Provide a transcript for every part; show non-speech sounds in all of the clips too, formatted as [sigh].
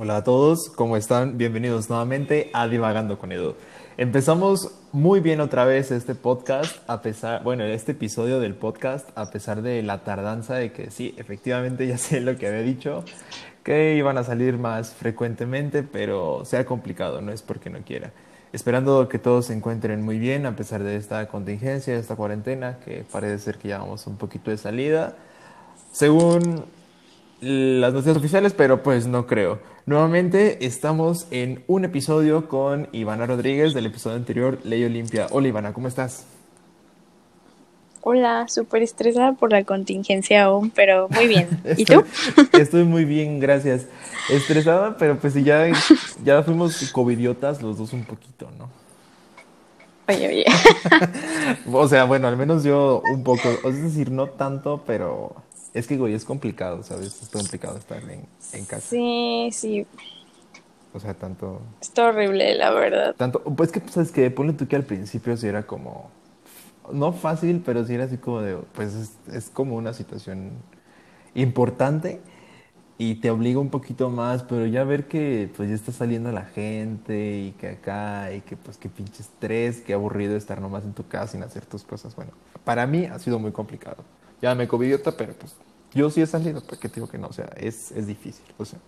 Hola a todos, ¿cómo están? Bienvenidos nuevamente a Divagando con Edu. Empezamos muy bien otra vez este podcast, a pesar, bueno, este episodio del podcast, a pesar de la tardanza de que sí, efectivamente [laughs] ya sé lo que había dicho, que iban a salir más frecuentemente, pero sea complicado, no es porque no quiera. Esperando que todos se encuentren muy bien a pesar de esta contingencia, de esta cuarentena, que parece ser que ya vamos un poquito de salida. Según las noticias oficiales, pero pues no creo. Nuevamente estamos en un episodio con Ivana Rodríguez del episodio anterior, Ley Olimpia. Hola Ivana, ¿cómo estás? Hola, súper estresada por la contingencia aún, pero muy bien. [laughs] ¿Y tú? [laughs] Estoy muy bien, gracias. Estresada, pero pues ya, ya fuimos covidiotas los dos un poquito, ¿no? Oye, oye. [laughs] o sea, bueno, al menos yo un poco, es decir, no tanto, pero es que, güey, es complicado, ¿sabes? Es complicado estar en, en casa. Sí, sí. O sea, tanto... Está horrible, la verdad. Tanto, pues que, ¿sabes que Ponle tú que al principio sí era como... No fácil, pero sí era así como de... Pues es, es como una situación importante y te obliga un poquito más, pero ya ver que pues ya está saliendo la gente y que acá y que pues qué pinche estrés, qué aburrido estar nomás en tu casa sin hacer tus cosas. Bueno, para mí ha sido muy complicado. Ya me covidiota, pero pues yo sí he salido, porque te digo que no, o sea, es, es difícil, o sea.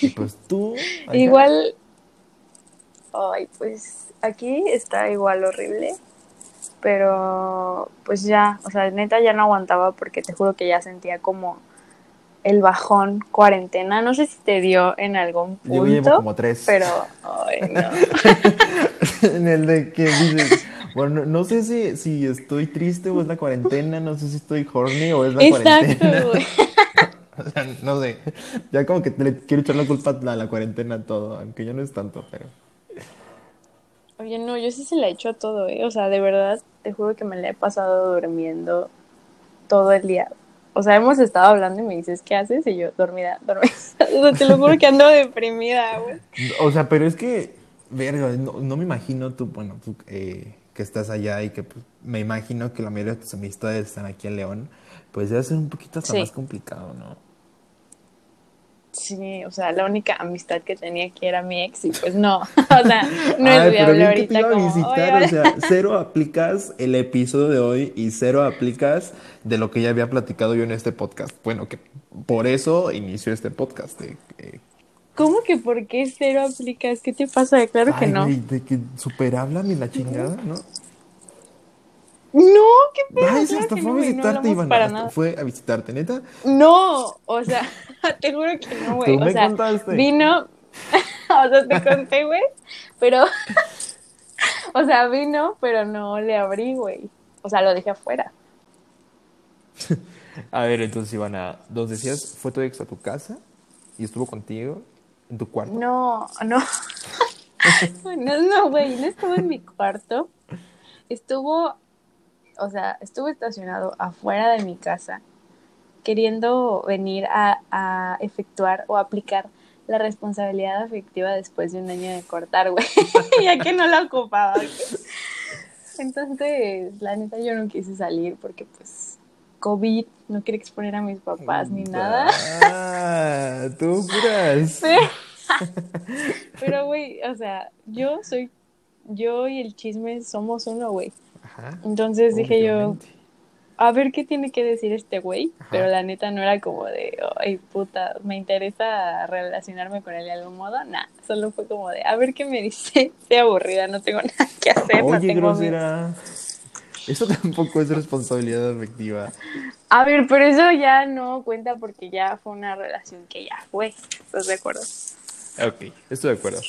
Y pues tú... [laughs] Igual... Ay, pues aquí está igual horrible, pero pues ya, o sea, neta ya no aguantaba porque te juro que ya sentía como el bajón cuarentena. No sé si te dio en algún punto. Yo llevo como tres. Pero, ay, no. [laughs] en el de que dices, bueno, no sé si, si estoy triste o es la cuarentena, no sé si estoy horny o es la cuarentena. Güey. [laughs] o sea, no sé. Ya como que le quiero echar la culpa a la, cuarentena a todo, aunque yo no es tanto, pero. Oye, no, yo sí se la he hecho a todo, ¿eh? O sea, de verdad, te juro que me la he pasado durmiendo todo el día. O sea, hemos estado hablando y me dices, ¿qué haces? Y yo, dormida, dormida. [laughs] O sea, te lo juro que ando deprimida, güey. O sea, pero es que, verga, no, no me imagino tú, bueno, tú, eh, que estás allá y que pues, me imagino que la mayoría de tus amistades están aquí en León, pues debe ser un poquito hasta más complicado, ¿no? Sí, o sea, la única amistad que tenía aquí era mi ex y pues no, [laughs] o sea, no es viable ahorita como, visitar, o sea, [laughs] cero aplicas el episodio de hoy y cero aplicas de lo que ya había platicado yo en este podcast. Bueno, que por eso inició este podcast, de, ¿Cómo que por qué cero aplicas? ¿Qué te pasa? Claro que no. de que super hablan y la chingada, ¿no? No, qué pedo. Ay, hasta fue a visitarte, Iván. Para nada. Fue a visitarte, neta. No, o sea, [laughs] te juro que no, güey. O sea, vino. [laughs] o sea, te conté, güey. Pero. [laughs] o sea, vino, pero no le abrí, güey. O sea, lo dejé afuera. a ver, entonces, Ivana, ¿dos decías, fue tu ex a tu casa y estuvo contigo ¿En tu cuarto? No, no. [laughs] no, no, güey, no estuvo en mi cuarto. Estuvo, o sea, estuvo estacionado afuera de mi casa, queriendo venir a, a efectuar o aplicar la responsabilidad afectiva después de un año de cortar, güey, [laughs] ya que no la ocupaba. Entonces, la neta, yo no quise salir porque, pues, COVID, no quiere exponer a mis papás ni nada. Ah, tú curas. [laughs] Pero, güey, o sea, yo soy, yo y el chisme somos uno, güey. Entonces dije yo, a ver qué tiene que decir este güey, pero la neta no era como de, ay puta, me interesa relacionarme con él de algún modo, nah, solo fue como de, a ver qué me dice, [laughs] estoy aburrida, no tengo nada que hacer, Oye, no tengo grosera. Eso tampoco es responsabilidad afectiva. A ver, pero eso ya no cuenta porque ya fue una relación que ya fue. ¿Estás de acuerdo? Ok, estoy de acuerdo.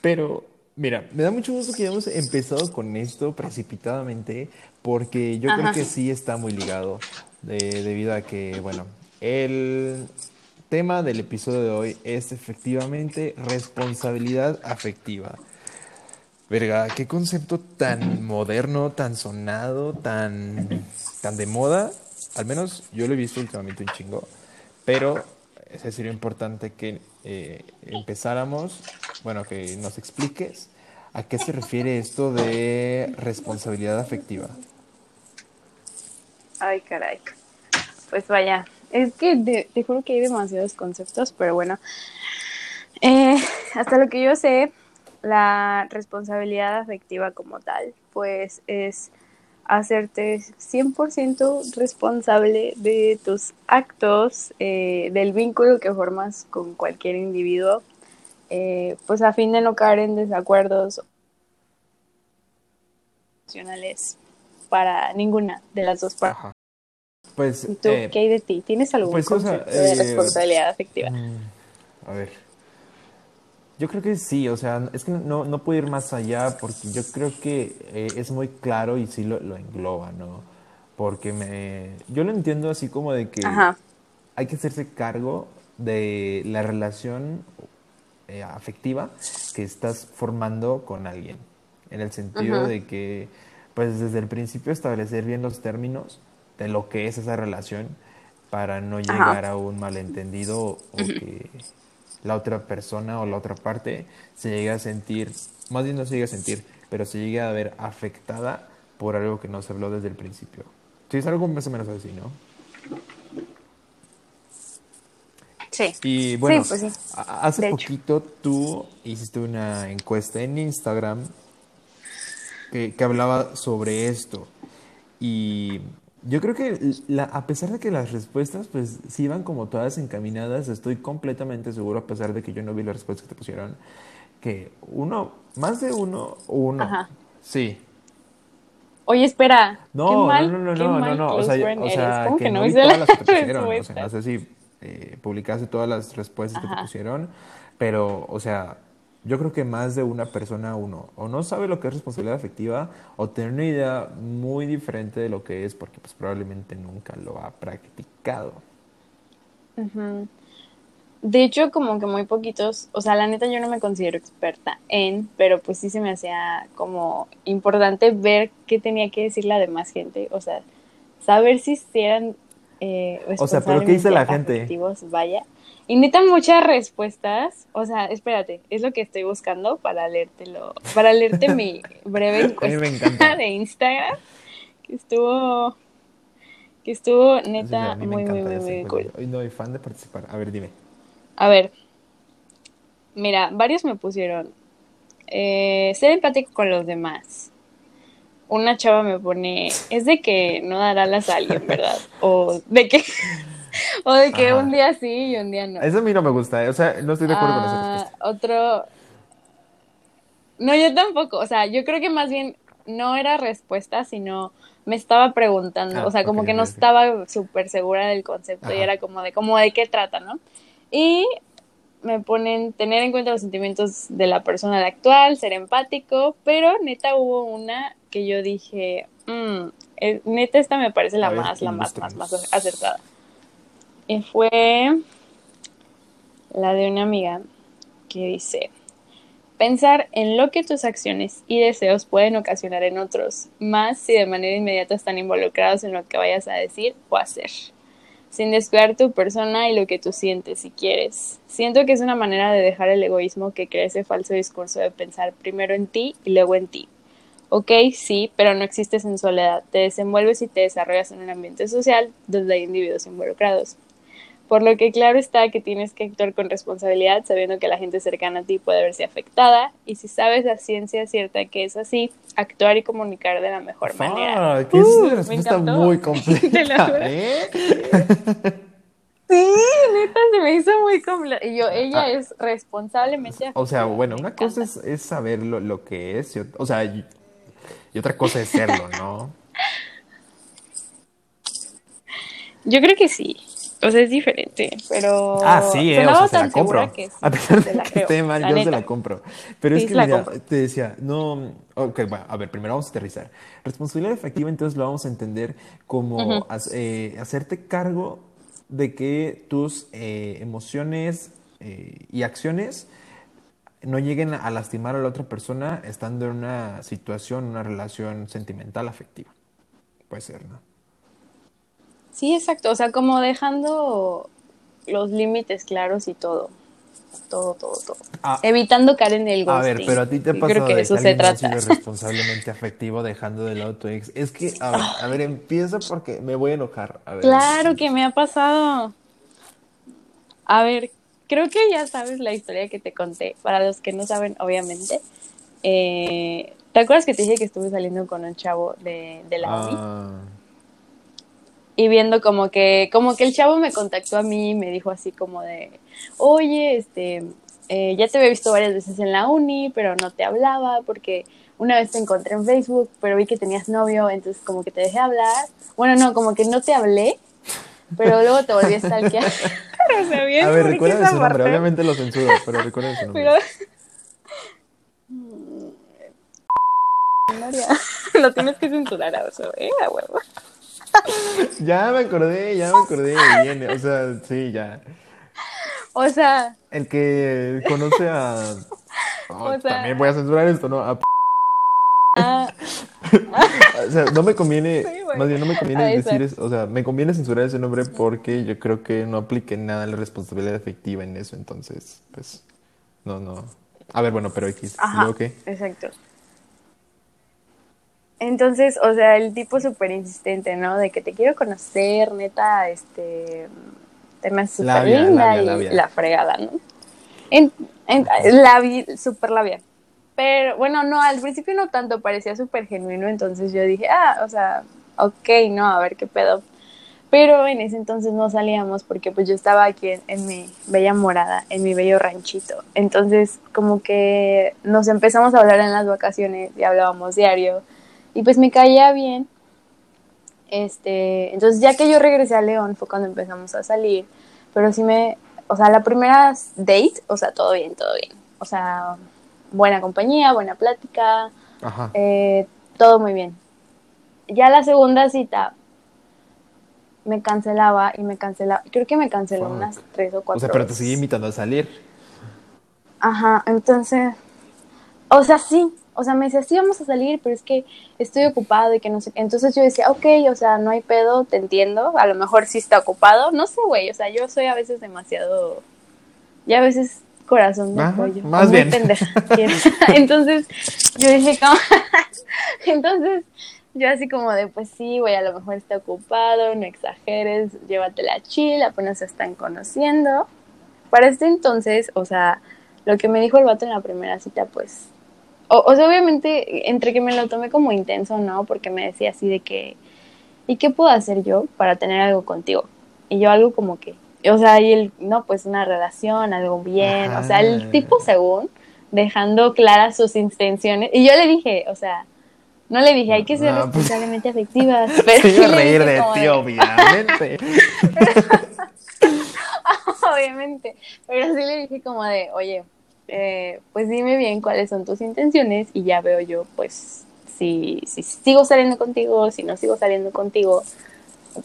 Pero, mira, me da mucho gusto que hayamos empezado con esto precipitadamente porque yo creo que sí está muy ligado debido a que, bueno, el tema del episodio de hoy es efectivamente responsabilidad afectiva. Verga, qué concepto tan moderno, tan sonado, tan, tan de moda. Al menos yo lo he visto últimamente un chingo. Pero sería importante que eh, empezáramos, bueno, que nos expliques a qué se refiere esto de responsabilidad afectiva. Ay, caray. Pues vaya, es que te juro que hay demasiados conceptos, pero bueno, Eh, hasta lo que yo sé, la responsabilidad afectiva como tal, pues es hacerte 100% responsable de tus actos, eh, del vínculo que formas con cualquier individuo, eh, pues a fin de no caer en desacuerdos emocionales para ninguna de las dos partes. Pues, ¿Y tú eh, qué hay de ti? ¿Tienes algún pues, concepto de responsabilidad afectiva? Mm, a ver. Yo creo que sí, o sea, es que no, no puedo ir más allá porque yo creo que eh, es muy claro y sí lo, lo, engloba, ¿no? Porque me, yo lo entiendo así como de que hay que hacerse cargo de la relación eh, afectiva que estás formando con alguien, en el sentido de que, pues desde el principio establecer bien los términos de lo que es esa relación para no llegar a un malentendido o que la otra persona o la otra parte se llegue a sentir, más bien no se llegue a sentir, pero se llegue a ver afectada por algo que no se habló desde el principio. Sí, es algo más o menos así, ¿no? Sí. Y bueno, pues hace poquito tú hiciste una encuesta en Instagram que, que hablaba sobre esto. Y yo creo que la, a pesar de que las respuestas pues sí iban como todas encaminadas, estoy completamente seguro, a pesar de que yo no vi las respuestas que te pusieron, que uno, más de uno, uno. Ajá. Sí. Oye, espera. No, qué mal, no, no, no, no, no, o sea, o sea que, no, vi todas las que te pusieron, o sea, no sé si eh, publicaste todas las respuestas que te pusieron, pero, o sea, yo creo que más de una persona, uno, o no sabe lo que es responsabilidad afectiva, o tiene una idea muy diferente de lo que es, porque pues probablemente nunca lo ha practicado. De hecho, como que muy poquitos, o sea, la neta yo no me considero experta en, pero pues sí se me hacía como importante ver qué tenía que decir la demás gente, o sea, saber si eran eh, o sea, pero ¿qué dice la gente? Vaya. Y neta muchas respuestas. O sea, espérate, es lo que estoy buscando para leértelo, para leerte mi [laughs] breve encuesta de Instagram. Que estuvo. Que estuvo neta muy, muy, muy, muy cool. Hoy no soy fan de participar. A ver, dime. A ver. Mira, varios me pusieron. Eh, ser empático con los demás. Una chava me pone, es de que no dará las a alguien, ¿verdad? O de que [laughs] o de que un día sí y un día no. Eso a mí no me gusta, ¿eh? o sea, no estoy de acuerdo con esa ah, respuesta. Otro. No, yo tampoco. O sea, yo creo que más bien no era respuesta, sino me estaba preguntando. Ah, o sea, como que no estaba súper segura del concepto y era como de, como de qué trata, ¿no? Y me ponen tener en cuenta los sentimientos de la persona actual, ser empático, pero neta hubo una que yo dije, mmm, neta esta me parece la más, la más, más, más acertada. Fue la de una amiga que dice, pensar en lo que tus acciones y deseos pueden ocasionar en otros, más si de manera inmediata están involucrados en lo que vayas a decir o hacer, sin descuidar tu persona y lo que tú sientes si quieres. Siento que es una manera de dejar el egoísmo que crea ese falso discurso de pensar primero en ti y luego en ti. Ok, sí, pero no existes en soledad. Te desenvuelves y te desarrollas en un ambiente social donde hay individuos involucrados. Por lo que claro está que tienes que actuar con responsabilidad sabiendo que la gente cercana a ti puede verse afectada y si sabes la ciencia cierta que es así, actuar y comunicar de la mejor manera. Que es una uh, respuesta muy [laughs] completa. ¿eh? [laughs] Sí, neta, se me hizo muy completa. Y yo, ella ah. es responsablemente O sea, bueno, una cosa es, saber lo, que es, o sea, y otra cosa es serlo, ¿no? Yo creo que sí. O sea, es diferente, pero. Ah, sí, eh, o sea, se la compro. a pesar de que esté mal, yo se la compro. Pero es que, mira, te decía, no. Ok, bueno, a ver, primero vamos a aterrizar. Responsabilidad efectiva, entonces lo vamos a entender como eh, hacerte cargo de que tus eh, emociones y acciones no lleguen a lastimar a la otra persona estando en una situación, una relación sentimental afectiva. Puede ser, ¿no? Sí, exacto. O sea, como dejando los límites claros y todo. Todo, todo, todo. Ah. Evitando caer en el ghosting. A ver, pero a ti te pasa de eso que se trata. responsablemente afectivo dejando de lado tu ex. Es que, a ver, a ver, empiezo porque me voy a enojar. claro que me ha pasado. A ver, creo que ya sabes la historia que te conté. Para los que no saben, obviamente. Eh, ¿Te acuerdas que te dije que estuve saliendo con un chavo de, de la ah. Y viendo como que, como que el chavo me contactó a mí y me dijo así como de, oye, este, eh, ya te había visto varias veces en la uni, pero no te hablaba porque una vez te encontré en Facebook, pero vi que tenías novio, entonces como que te dejé hablar. Bueno, no, como que no te hablé, pero [laughs] luego te volví a stalkear. a ver, recuerda su nombre, obviamente lo censuro, pero recuerda su nombre. Pero... [laughs] María, [laughs] lo tienes que censurar a eso, ¿eh? A huevo. [laughs] ya me acordé, ya me acordé bien, o sea, sí, ya. O sea. El que conoce a. [laughs] o sea, también voy a censurar esto, ¿no? A... Ah. [laughs] o sea, no me conviene, más bien no me conviene decir, eso, o sea, me conviene censurar ese nombre porque yo creo que no aplique nada la responsabilidad efectiva en eso, entonces, pues, no, no. A ver, bueno, pero X, Ajá, qué? Exacto. Entonces, o sea, el tipo súper insistente, ¿no? De que te quiero conocer, neta, este, te me súper linda y la fregada, ¿no? En, súper labia. Pero, bueno, no, al principio no tanto, parecía súper genuino, entonces yo dije, ah, o sea, ok, no, a ver qué pedo. Pero en ese entonces no salíamos porque pues yo estaba aquí en, en, mi bella morada, en mi bello ranchito. Entonces como que nos empezamos a hablar en las vacaciones y hablábamos diario y pues me caía bien. Este, entonces ya que yo regresé a León fue cuando empezamos a salir, pero sí me, o sea, la primera date, o sea, todo bien, todo bien. O sea, buena compañía, buena plática, eh, todo muy bien. Ya la segunda cita me cancelaba y me cancelaba, creo que me canceló unas tres o cuatro. O sea, pero te seguí invitando a salir. Ajá, entonces, o sea, sí, o sea, me decía, sí, vamos a salir, pero es que estoy ocupado y que no sé Entonces yo decía, ok, o sea, no hay pedo, te entiendo, a lo mejor sí está ocupado, no sé, güey, o sea, yo soy a veces demasiado, ya a veces corazón de pollo. Más bien. [laughs] [laughs] Entonces yo dije, ¿cómo? [laughs] Entonces yo así como de, pues sí, güey, a lo mejor está ocupado, no exageres, llévatela chill, apenas se están conociendo. Para este entonces, o sea, lo que me dijo el vato en la primera cita, pues o, sea, obviamente, entre que me lo tomé como intenso, ¿no? Porque me decía así de que, ¿y qué puedo hacer yo para tener algo contigo? Y yo algo como que, o sea, y él, no, pues una relación, algo bien, o sea, el tipo según, dejando claras sus intenciones. Y yo le dije, o sea, no le dije, hay que ser pues, responsablemente afectivas. [laughs] Pero sí a reír de ti, obviamente. [laughs] obviamente. Pero sí le dije como de, oye, eh, pues dime bien cuáles son tus intenciones y ya veo yo, pues, si, si sigo saliendo contigo, si no sigo saliendo contigo,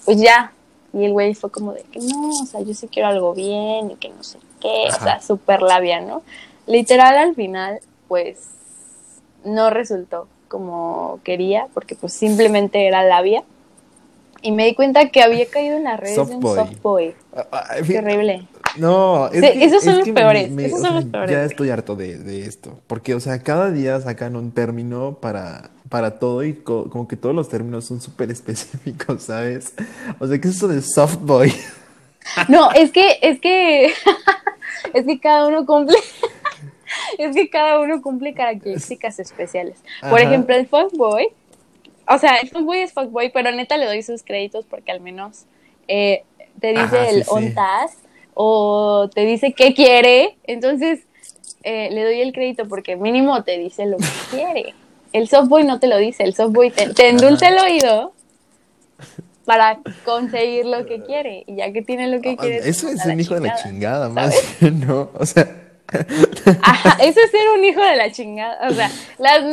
pues ya. Y el güey fue como de que no, o sea, yo sí quiero algo bien y que no sé qué, o sea, súper labia, ¿no? Literal al final, pues, no resultó como quería, porque pues simplemente era labia. Y me di cuenta que había caído en las redes de un soft boy. Ah, ah, Terrible. No, es esos son los peores. esos son los peores. Ya estoy harto de, esto. Porque, o sea, cada día sacan un término para, para todo y como que todos los términos son súper específicos, [laughs] ¿sabes? O sea, ¿qué es eso de soft boy? No, es que, es que, [laughs] es que cada uno cumple. [laughs] es que cada uno cumple características especiales. Por ejemplo, el fuckboy, o sea, el fuckboy es fuckboy, pero neta le doy sus créditos porque al menos eh, te dice el on task o te dice qué quiere, entonces eh, le doy el crédito porque mínimo te dice lo que quiere. El softboy no te lo dice, el softboy te, te endulce el oído para conseguir lo que quiere. Y ya que tiene lo que quiere. Eso es un hijo de la chingada, más ¿no? O sea. eso es ser un hijo de la chingada. O sea, las,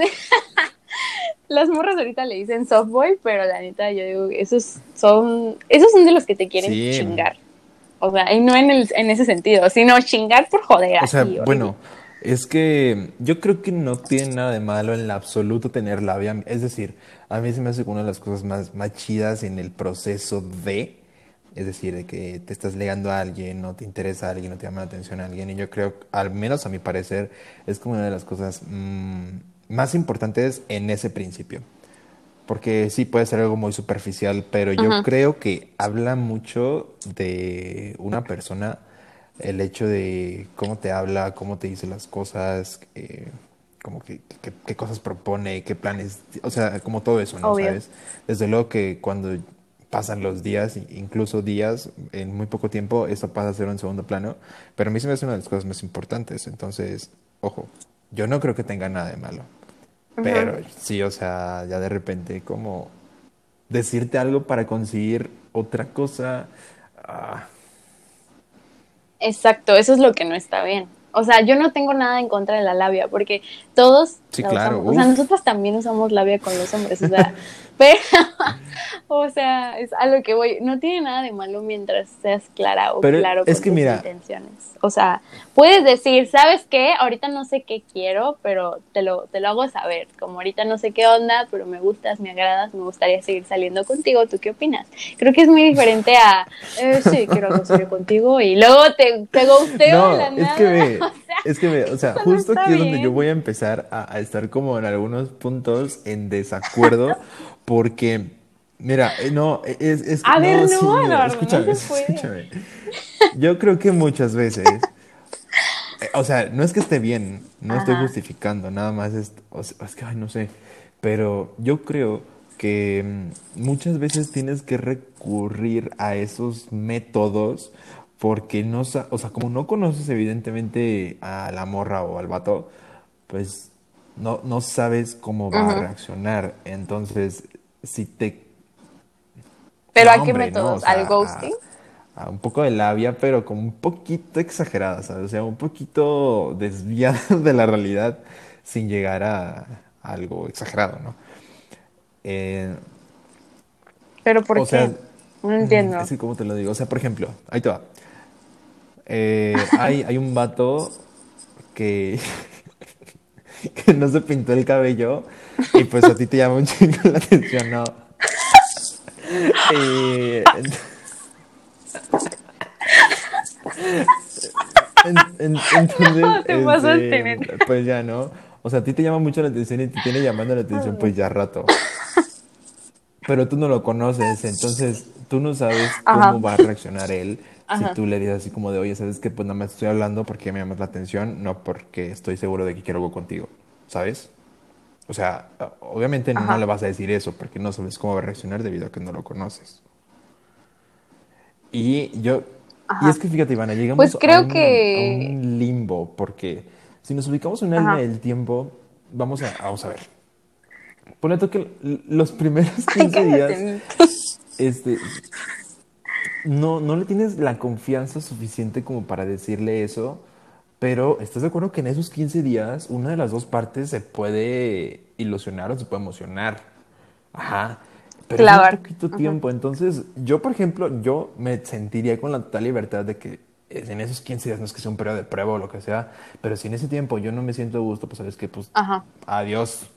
[laughs] las morras ahorita le dicen softboy, pero la neta, yo digo, esos son, esos son de los que te quieren chingar. O sea, y no en, el, en ese sentido, sino chingar por joder. O sea, bueno, es que yo creo que no tiene nada de malo en el absoluto tener labia. Es decir, a mí se me hace una de las cosas más, más chidas en el proceso de, es decir, de que te estás legando a alguien, no te interesa a alguien, no te llama la atención a alguien. Y yo creo, al menos a mi parecer, es como una de las cosas mm, más importantes en ese principio porque sí puede ser algo muy superficial, pero yo creo que habla mucho de una persona el hecho de cómo te habla, cómo te dice las cosas, eh, como que, qué cosas propone, qué planes, o sea, como todo eso, ¿no? ¿Sabes? Desde luego que cuando pasan los días, incluso días, en muy poco tiempo, eso pasa a ser un segundo plano, pero a mí se me hace una de las cosas más importantes, entonces, ojo, yo no creo que tenga nada de malo, pero sí, o sea, ya de repente como decirte algo para conseguir otra cosa. Ah. Exacto, eso es lo que no está bien. O sea, yo no tengo nada en contra de la labia, porque todos, sí, claro, o sea, nosotros también usamos labia con los hombres, o sea, [laughs] pero [laughs] o sea, es a lo que voy. No tiene nada de malo mientras seas clara o claro con tus intenciones. O sea, puedes decir, ¿sabes qué? Ahorita no sé qué quiero, pero te lo, te lo hago saber. Como ahorita no sé qué onda, pero me gustas, me agradas, me gustaría seguir saliendo contigo. ¿Tú qué opinas? Creo que es muy diferente a, eh, sí, quiero algo contigo y luego te, te gusteo la es Que me, [laughs] es que me, o sea, justo aquí es donde yo voy a empezar a, a estar como en algunos puntos en desacuerdo [laughs] porque Mira, eh, no, e, es, es A ver, no, escúchame, escúchame. Yo creo que muchas veces, eh, o sea, no es que esté bien, no estoy justificando, nada más es, es que, ay, no sé, pero yo creo que mm, muchas veces tienes que recurrir a esos métodos porque no, o sea, como no conoces evidentemente a la morra o al vato, pues no, no sabes cómo va a reaccionar. Entonces, si te ¿Pero a qué métodos? ¿Al ghosting? A, un poco de labia, pero como un poquito exagerada, ¿sabes? O sea, un poquito desviada [laughs] de la realidad sin llegar a, algo exagerado, ¿no? Eh, ¿Pero por qué? no entiendo. Es que, ¿cómo te lo digo? O sea, por ejemplo, ahí te va. Eh, hay, hay un vato que, [laughs] que no se pintó el cabello y pues a ti te llama un chingo la atención, ¿no? Eh, entonces, este, pues ya no. O sea, a ti te llama mucho la atención y te tiene llamando la atención pues ya rato. Pero tú no lo conoces, entonces tú no sabes cómo va a reaccionar él. Si tú le dices así como de, oye, ¿sabes que Pues nada más estoy hablando porque me llamas la atención, no porque estoy seguro de que quiero algo contigo, ¿sabes? O sea, obviamente no le vas a decir eso porque no sabes cómo va a reaccionar debido a que no lo conoces. Y yo, y es que fíjate, Ivana, llegamos pues creo a, un, que... un limbo porque si nos ubicamos en una línea del tiempo, vamos a, vamos a ver. Ponle que los primeros 15 días, este, no, no le tienes la confianza suficiente como para decirle eso pero ¿estás de acuerdo que en esos 15 días una de las dos partes se puede ilusionar o se puede emocionar? Ajá. Pero es un poquito tiempo. Entonces, yo, por ejemplo, yo me sentiría con la total libertad de que en esos 15 días no es que sea un periodo de prueba o lo que sea, pero si en ese tiempo yo no me siento a gusto, pues sabes que, pues, adiós.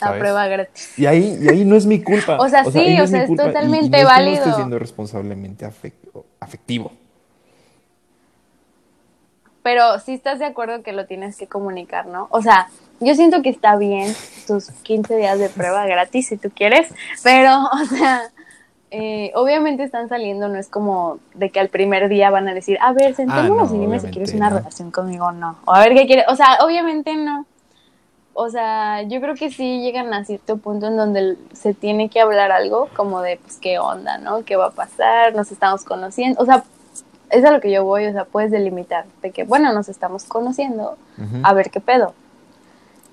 La prueba gratis. Y ahí, y ahí no es mi culpa. [laughs] o sea, sí, o sea, es, totalmente válido. no estoy siendo responsablemente afectivo pero sí estás de acuerdo que lo tienes que comunicar, ¿no? O sea, yo siento que está bien tus 15 días de prueba gratis si tú quieres, pero, [laughs] o sea, eh, obviamente están saliendo, no es como de que al primer día van a decir, a ver, sentémonos ah, y dime si quieres una relación conmigo o no. O a ver qué quieres, o sea, obviamente no. O sea, yo creo que sí llegan a cierto punto en donde se tiene que hablar algo como de, pues, qué onda, ¿no? ¿Qué va a pasar? Nos estamos conociendo. O sea, es a lo que yo voy, o sea, puedes delimitar de que, bueno, nos estamos conociendo, a ver qué pedo.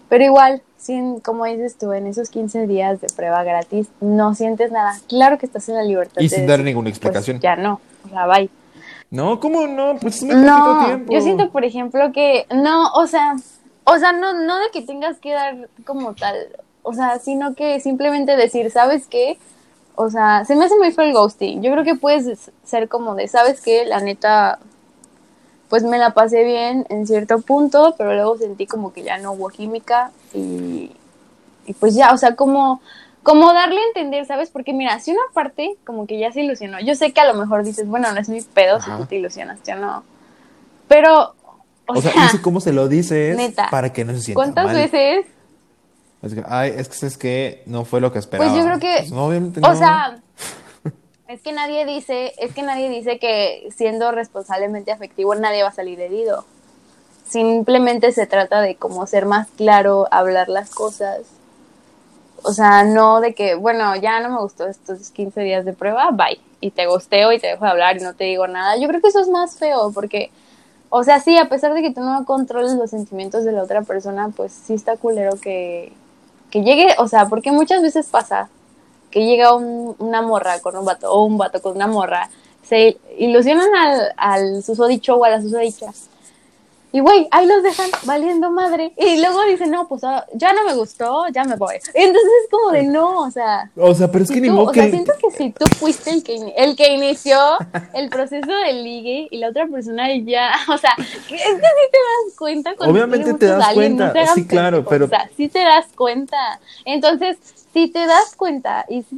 Pero igual, sin, como dices tú, en esos 15 días de prueba gratis, no sientes nada. Claro que estás en la libertad. Y sin dar ninguna pues, explicación. ya no, o sea, bye. No, ¿cómo no? Pues es muy no, tiempo. Yo siento, por ejemplo, que no, o sea, o sea, no, no de que tengas que dar como tal, o sea, sino que simplemente decir, ¿sabes qué? O sea, se me hace muy feo el ghosting. Yo creo que puedes ser como de, ¿sabes qué? La neta, pues me la pasé bien en cierto punto, pero luego sentí como que ya no hubo química y, y pues ya, o sea, como, como darle a entender, ¿sabes? Porque mira, si una parte como que ya se ilusionó, yo sé que a lo mejor dices, bueno, no es mi pedo si tú te ilusionas, ya no. Pero, o, sea, no sé cómo se lo dices para que no se sienta ¿Cuántas veces es que, ay, es que, es que no fue lo que esperaba. Pues yo creo que. Pues, obviamente no. O sea. [laughs] Es que nadie dice, es que nadie dice que siendo responsablemente afectivo nadie va a salir herido. Simplemente se trata de como ser más claro, hablar las cosas. O sea, no de que, bueno, ya no me gustó estos 15 días de prueba, bye. Y te gusteo y te dejo de hablar y no te digo nada. Yo creo que eso es más feo porque, o sea, sí, a pesar de que tú no controles los sentimientos de la otra persona, pues sí está culero que, que llegue, o sea, porque muchas veces pasa que llega una morra con un vato o un vato con una morra, se ilusionan al, al susodicho o a la susodicha y güey, ahí los dejan valiendo madre. Y luego dicen, no, pues ah, ya no me gustó, ya me voy. [laughs] Entonces es como de no, o sea. O sea, pero es que ni modo O sea, siento que si tú fuiste el que, el que inició el proceso del ligue y la otra persona ya. [laughs] O sea, es que sí te das cuenta cuando Obviamente te das cuenta. sí, claro, pero. O sea, sí te das cuenta. Entonces, si te das cuenta y, si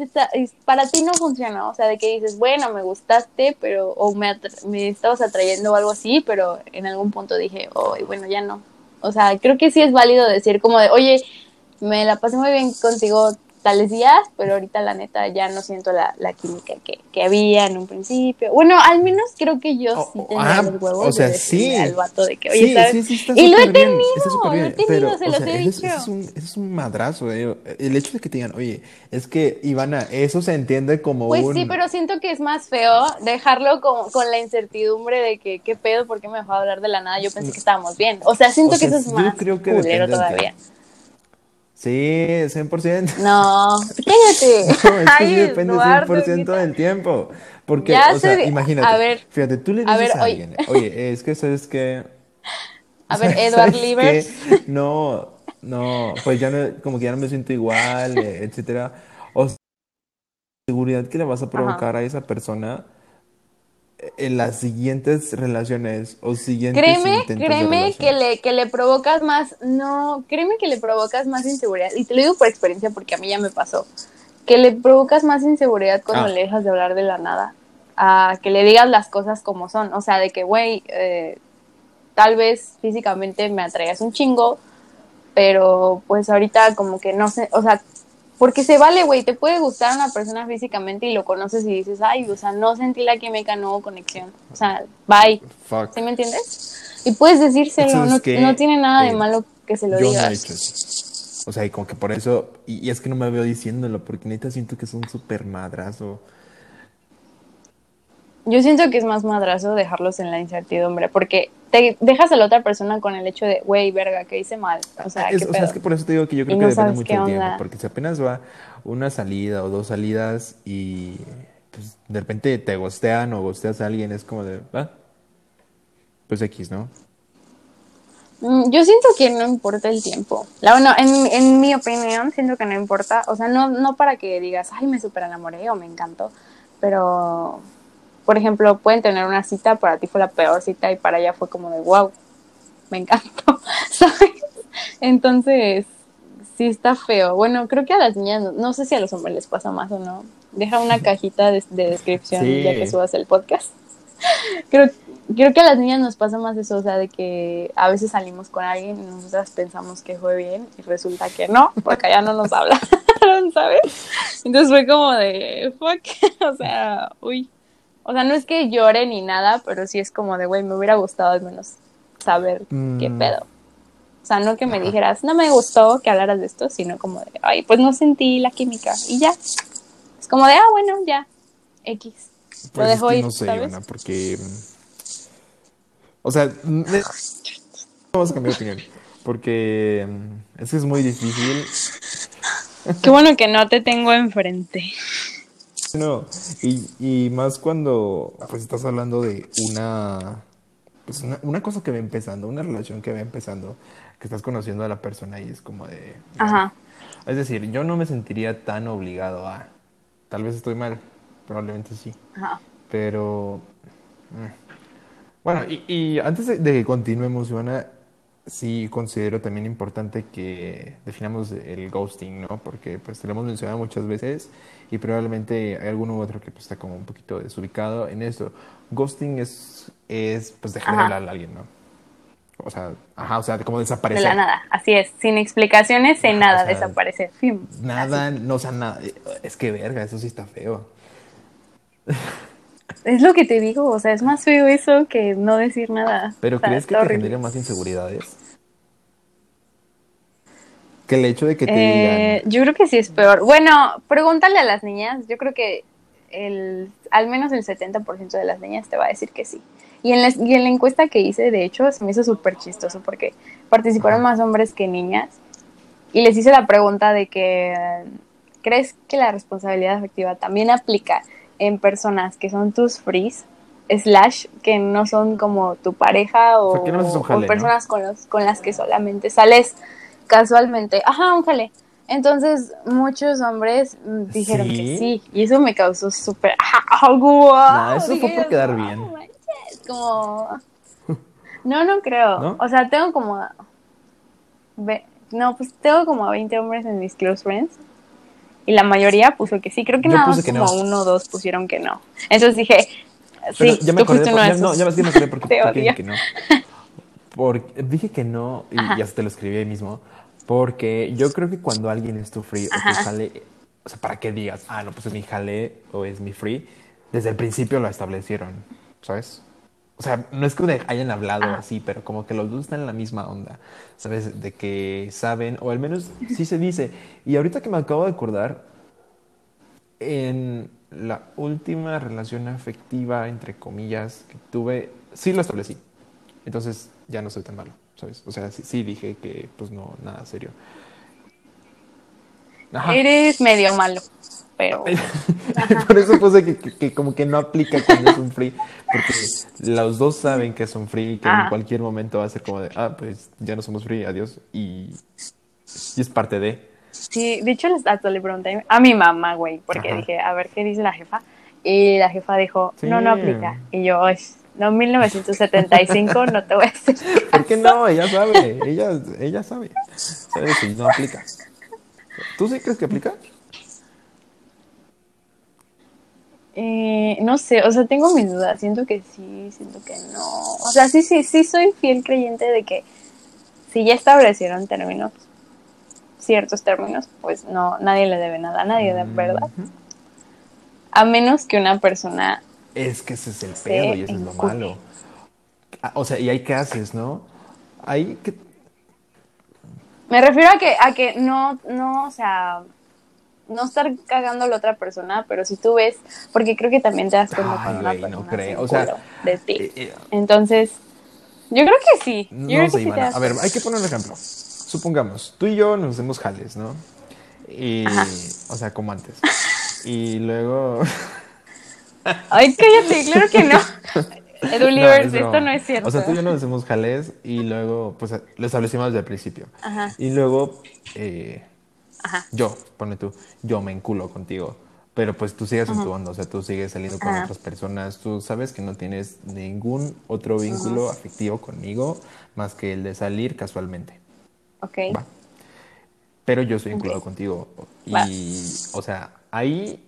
para ti no funciona, o sea, de que dices, bueno, me gustaste, pero, o me, me estabas atrayendo o algo así, pero en algún punto dije, oh, bueno, ya no. O sea, creo que sí es válido decir como de, oye, me la pasé muy bien contigo, tales días, pero ahorita la neta ya no siento la, la química que, que, había en un principio. Bueno, al menos creo que yo sí oh, tenía ah, los huevos o sea, sí. al vato de que, oye, ¿sabes? Sí, sí, y lo he tenido, lo he tenido, pero, se los he dicho. Es, un, es un madrazo, eh. El hecho de que te digan, oye, es que, Ivana, eso se entiende como pues sí, pero siento que es más feo dejarlo con, con la incertidumbre de que, ¿qué pedo? ¿Por qué me dejó hablar de la nada? Yo pensé que estábamos bien. O sea, siento que eso es más creo que culero todavía. Sí, 100%. No, cállate. [laughs] No, es que depende 100% del tiempo. Porque, o sea, imagínate. A ver, fíjate, tú le dices a, alguien, oye, es que sabes que. A ver, [laughs] Edward Livers. No, no, pues ya no, como que ya no me siento igual, [laughs] etcétera. O sea, seguridad que le vas a provocar a esa persona en las siguientes relaciones o siguientes créeme créeme que le que le provocas más no créeme que le provocas más inseguridad y te lo digo por experiencia porque a mí ya me pasó que le provocas más inseguridad cuando ah. le dejas de hablar de la nada a que le digas las cosas como son o sea de que güey eh, tal vez físicamente me atraigas un chingo pero pues ahorita como que no sé o sea porque se vale, güey, te puede gustar una persona físicamente y lo conoces y dices, ay, o sea, no sentí la química, no hubo conexión. O sea, bye. Fuck. ¿Sí me entiendes? Y puedes decírselo, no, no, tiene nada de malo que se lo digas. O sea, y como que por eso, y, es que no me veo diciéndolo, porque neta siento que es un súper madrazo. Yo siento que es más madrazo dejarlos en la incertidumbre, porque te dejas a la otra persona con el hecho de, güey, verga, que hice mal. O sea, es, o sea, es que por eso te digo que yo creo que depende mucho del tiempo, porque si apenas va una salida o dos salidas y pues, de repente te gostean o gosteas a alguien, es como de, ah, pues X, ¿no? Mm, yo siento que no importa el tiempo. La, bueno, en, en mi opinión, siento que no importa. O sea, no, no para que digas, ay, me super enamoré o me encantó, pero por ejemplo, pueden tener una cita, para ti fue la peor cita y para ella fue como de wow, me encantó, [laughs] ¿sabes? Entonces, sí está feo. Bueno, creo que a las niñas, no, sé si a los hombres les pasa más o no. Deja una cajita de, descripción ya que subas el podcast. [laughs] creo, creo que a las niñas nos pasa más eso, o sea, de que a veces salimos con alguien y nosotras pensamos que fue bien y resulta que no, porque ya no nos habla, [laughs] ¿sabes? Entonces fue como de, fuck, o sea, uy, o sea, no es que llore ni nada, pero sí es como de, güey, me hubiera gustado al menos saber qué mm. pedo. O sea, no que me dijeras, no me gustó que hablaras de esto, sino como de, ay, pues no sentí la química y ya. Es como de, ah, bueno, ya, X. Lo pues dejo ir, no sé, ¿sabes? porque... O sea, [laughs] vamos a cambiar de opinión. Porque mm, es que es muy difícil. Qué bueno que no te tengo enfrente. No, y, más cuando pues estás hablando de una, pues una, cosa que va empezando, una relación que va empezando, que estás conociendo a la persona y es como de... Ajá. Es decir, yo no me sentiría tan obligado a... Tal vez estoy mal, probablemente sí. Ajá. Pero... Mm. Bueno, y, y antes de, de que continuemos, Ivana, sí considero también importante que definamos el ghosting, ¿no? Porque pues te lo hemos mencionado muchas veces y probablemente hay alguno u otro que pues, está como un poquito desubicado en esto. Ghosting es, es pues dejar de hablar a alguien, ¿no? O sea, ajá, o sea, como desaparecer. De la nada, así es, sin explicaciones, sin nada, desaparecer. Nada, no, o sea, nada, es que verga, eso sí está feo. [laughs] Es lo que te digo, o sea, es más feo eso que no decir nada. ¿Pero crees que te genere más inseguridades? Que el hecho de que te eh, Yo creo que sí es peor. Bueno, pregúntale a las niñas, yo creo que el, al menos el 70% de las niñas te va a decir que sí. Y en, la, y en la encuesta que hice, de hecho, se me hizo súper chistoso porque participaron más hombres que niñas. Y les hice la pregunta de que, ¿crees que la responsabilidad afectiva también aplica en personas que son tus frees, slash, que no son como tu pareja o, personas con, los, con las que solamente sales casualmente? Ajá, un jale. Entonces, muchos hombres dijeron que sí, y eso me causó súper. No, eso fue por quedar bien. como. [laughs] No, no creo. O sea, tengo como. No, pues tengo como 20 hombres en mis close friends. Y la mayoría puso que sí. Creo que nada más como uno o dos pusieron que no. Entonces dije. sí, ya me acordé. no, ya me acordé porque, que no. Porque, dije que no y ya se te lo escribí ahí mismo porque yo creo que cuando alguien es tu free o te sale, o sea, para que digas, ah, no, pues es mi jale o es mi free, desde el principio lo establecieron, ¿sabes? O sea, no es que hayan hablado así, pero como que los dos están en la misma onda, ¿sabes? De que saben, o al menos sí se dice. Y ahorita que me acabo de acordar, en la última relación afectiva, entre comillas, que tuve, sí lo establecí. Entonces ya no soy tan malo. ¿sabes? O sea, sí, dije que pues no, nada serio. Eres medio malo, pero... [laughs] Por eso puse que, como que no aplica cuando es un free, porque los dos saben que es un free y que en ah. cualquier momento va a ser como de, ah, pues ya no somos free, adiós, y, y es parte de... Sí, de hecho hasta le pregunté a mi mamá, güey, porque dije, a ver qué dice la jefa, y la jefa dijo, no, no aplica, y yo, no, 1975 no te voy a decir. [laughs] ¿Por qué no? Ella sabe, ella, ella sabe. Sabe si no aplica. ¿Tú sí crees que aplica? Eh, no sé, o sea, tengo mis dudas. Siento que sí, siento que no. O sea, sí, sí, sí soy fiel creyente de que si ya establecieron términos, ciertos términos, pues no, nadie le debe nada a nadie, de verdad. A menos que una persona es que ese es el pedo y eso es lo malo. Ah, o sea, y hay haces, ¿no? Hay que... Me refiero a que, a que no, no, o sea, no estar cagando a la otra persona, pero si tú ves, porque creo que también te das cuenta con una persona no creo. O sea, de ti. Eh, eh, Entonces, yo creo que sí. Yo no sé, A ver, hay que poner un ejemplo. Supongamos, tú y yo nos hacemos jales, ¿no? Y, o sea, como antes. Y luego... [laughs] Ay, cállate, claro que no. [laughs] Edulivers, esto no es cierto. O sea, tú y yo nos hacemos jales y luego, pues, lo establecimos desde el principio. Ajá. Y luego, eh, Ajá. yo, pone tú, yo me enculo contigo. Pero pues tú sigues en tu onda, o sea, tú sigues saliendo con otras personas, tú sabes que no tienes ningún otro vínculo afectivo conmigo más que el de salir casualmente. Ok. Va. Pero yo estoy vinculado contigo. Y, o sea, ahí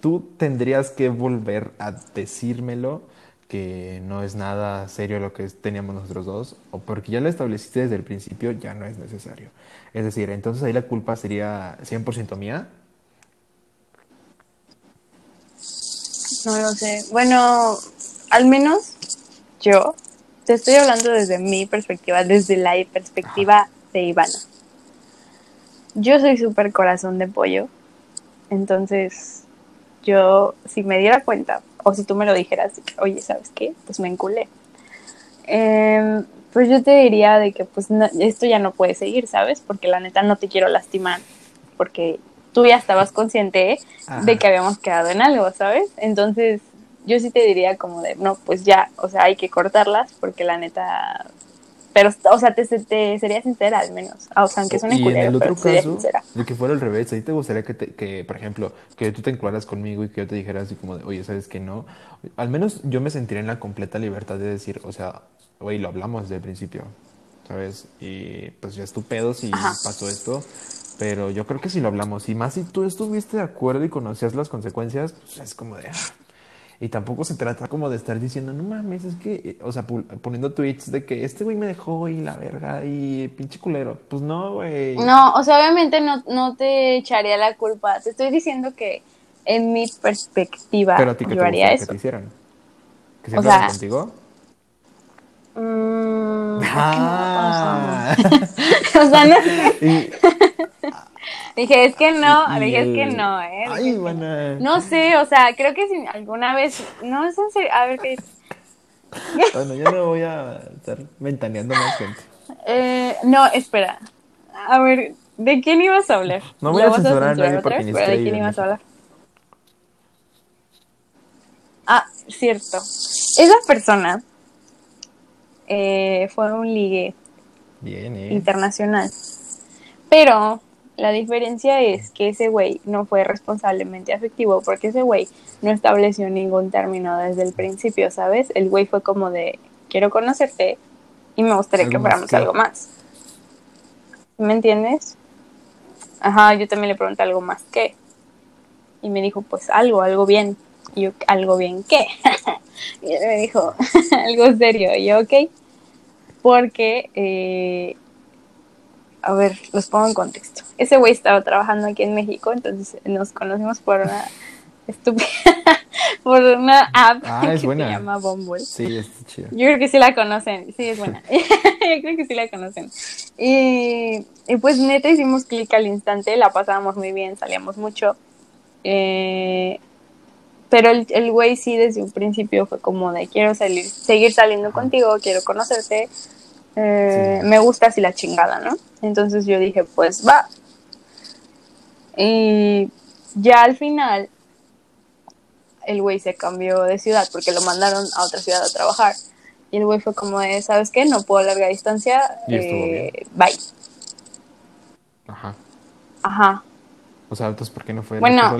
tú tendrías que volver a decírmelo que no es nada serio lo que teníamos nosotros dos, o porque ya lo estableciste desde el principio, ya no es necesario. Es decir, entonces ahí la culpa sería 100% mía. No lo sé. Bueno, al menos yo te estoy hablando desde mi perspectiva, desde la perspectiva de Ivana. Yo soy súper corazón de pollo, entonces yo, si me diera cuenta, o si tú me lo dijeras, oye, ¿sabes qué? Pues me enculé. Em, pues yo te diría de que pues esto ya no puede seguir, ¿sabes? Porque la neta no te quiero lastimar, porque tú ya estabas consciente de que habíamos quedado en algo, ¿sabes? Entonces yo sí te diría como de, no, pues ya, o sea, hay que cortarlas porque la neta pero, o sea, te, te sería sincera al menos. O sea, aunque suene culero, en el otro caso, de que fuera al revés, ahí te gustaría que, que, por ejemplo, que tú te encularas conmigo y que yo te dijera así como de, oye, ¿sabes que no? Al menos yo me sentiría en la completa libertad de decir, o sea, oye, lo hablamos desde el principio, ¿sabes? Y pues ya es tu pedo si pasó esto. Pero yo creo que si lo hablamos, y más si tú estuviste de acuerdo y conocías las consecuencias, pues es como de, ah, y tampoco se trata como de estar diciendo, no mames, es que, o sea, poniendo tweets de que este güey me dejó y la verga y pinche culero. Pues no, güey. No, o sea, obviamente no, no te echaría la culpa. Te estoy diciendo que en mi perspectiva, Pero a ti que yo te haría que eso. te hicieran. ¿Que se fueran contigo? [laughs] Mmm. Ah. [laughs] [laughs] o sea, no sé. [laughs] Dije, es que no, dije, es que no, ¿eh? Ay, buena. No. sé, o sea, creo que si alguna vez, no sé, a ver qué [laughs] Bueno, yo no voy a estar ventaneando más gente. Eh, no, espera. A ver, ¿de quién ibas a hablar? No voy a censurar a nadie porque ni ¿De quién ibas a hablar? Ah, cierto. Esa persona eh, fue un ligue Bien, eh. internacional. Pero la diferencia es que ese güey no fue responsablemente afectivo porque ese güey no estableció ningún término desde el principio, ¿sabes? El güey fue como de, quiero conocerte y me gustaría que fuéramos algo más. ¿Me entiendes? Ajá, yo también le pregunté algo más qué. Y me dijo, pues algo, algo bien. Y yo, ¿algo bien qué? [laughs] y él me dijo, [laughs] algo serio. Y yo, ok. Porque eh, a ver, los pongo en contexto. Ese güey estaba trabajando aquí en México, entonces nos conocimos por una [laughs] estúpida, [laughs] por una app ah, que se llama Bumble. Sí, es chido. Yo creo que sí la conocen, sí, es buena. [laughs] Yo creo que sí la conocen. Y, y pues neta hicimos clic al instante, la pasábamos muy bien, salíamos mucho. Eh, pero el, el güey sí desde un principio fue como de quiero salir, seguir saliendo contigo, quiero conocerte, eh, me gusta así la chingada, ¿no? Entonces yo dije, pues va. Y ya al final, el güey se cambió de ciudad porque lo mandaron a otra ciudad a trabajar. Y el güey fue como de, ¿sabes qué? No puedo larga distancia. Eh, bye. Ajá. Ajá. O sea, entonces, ¿por qué no fue? Bueno.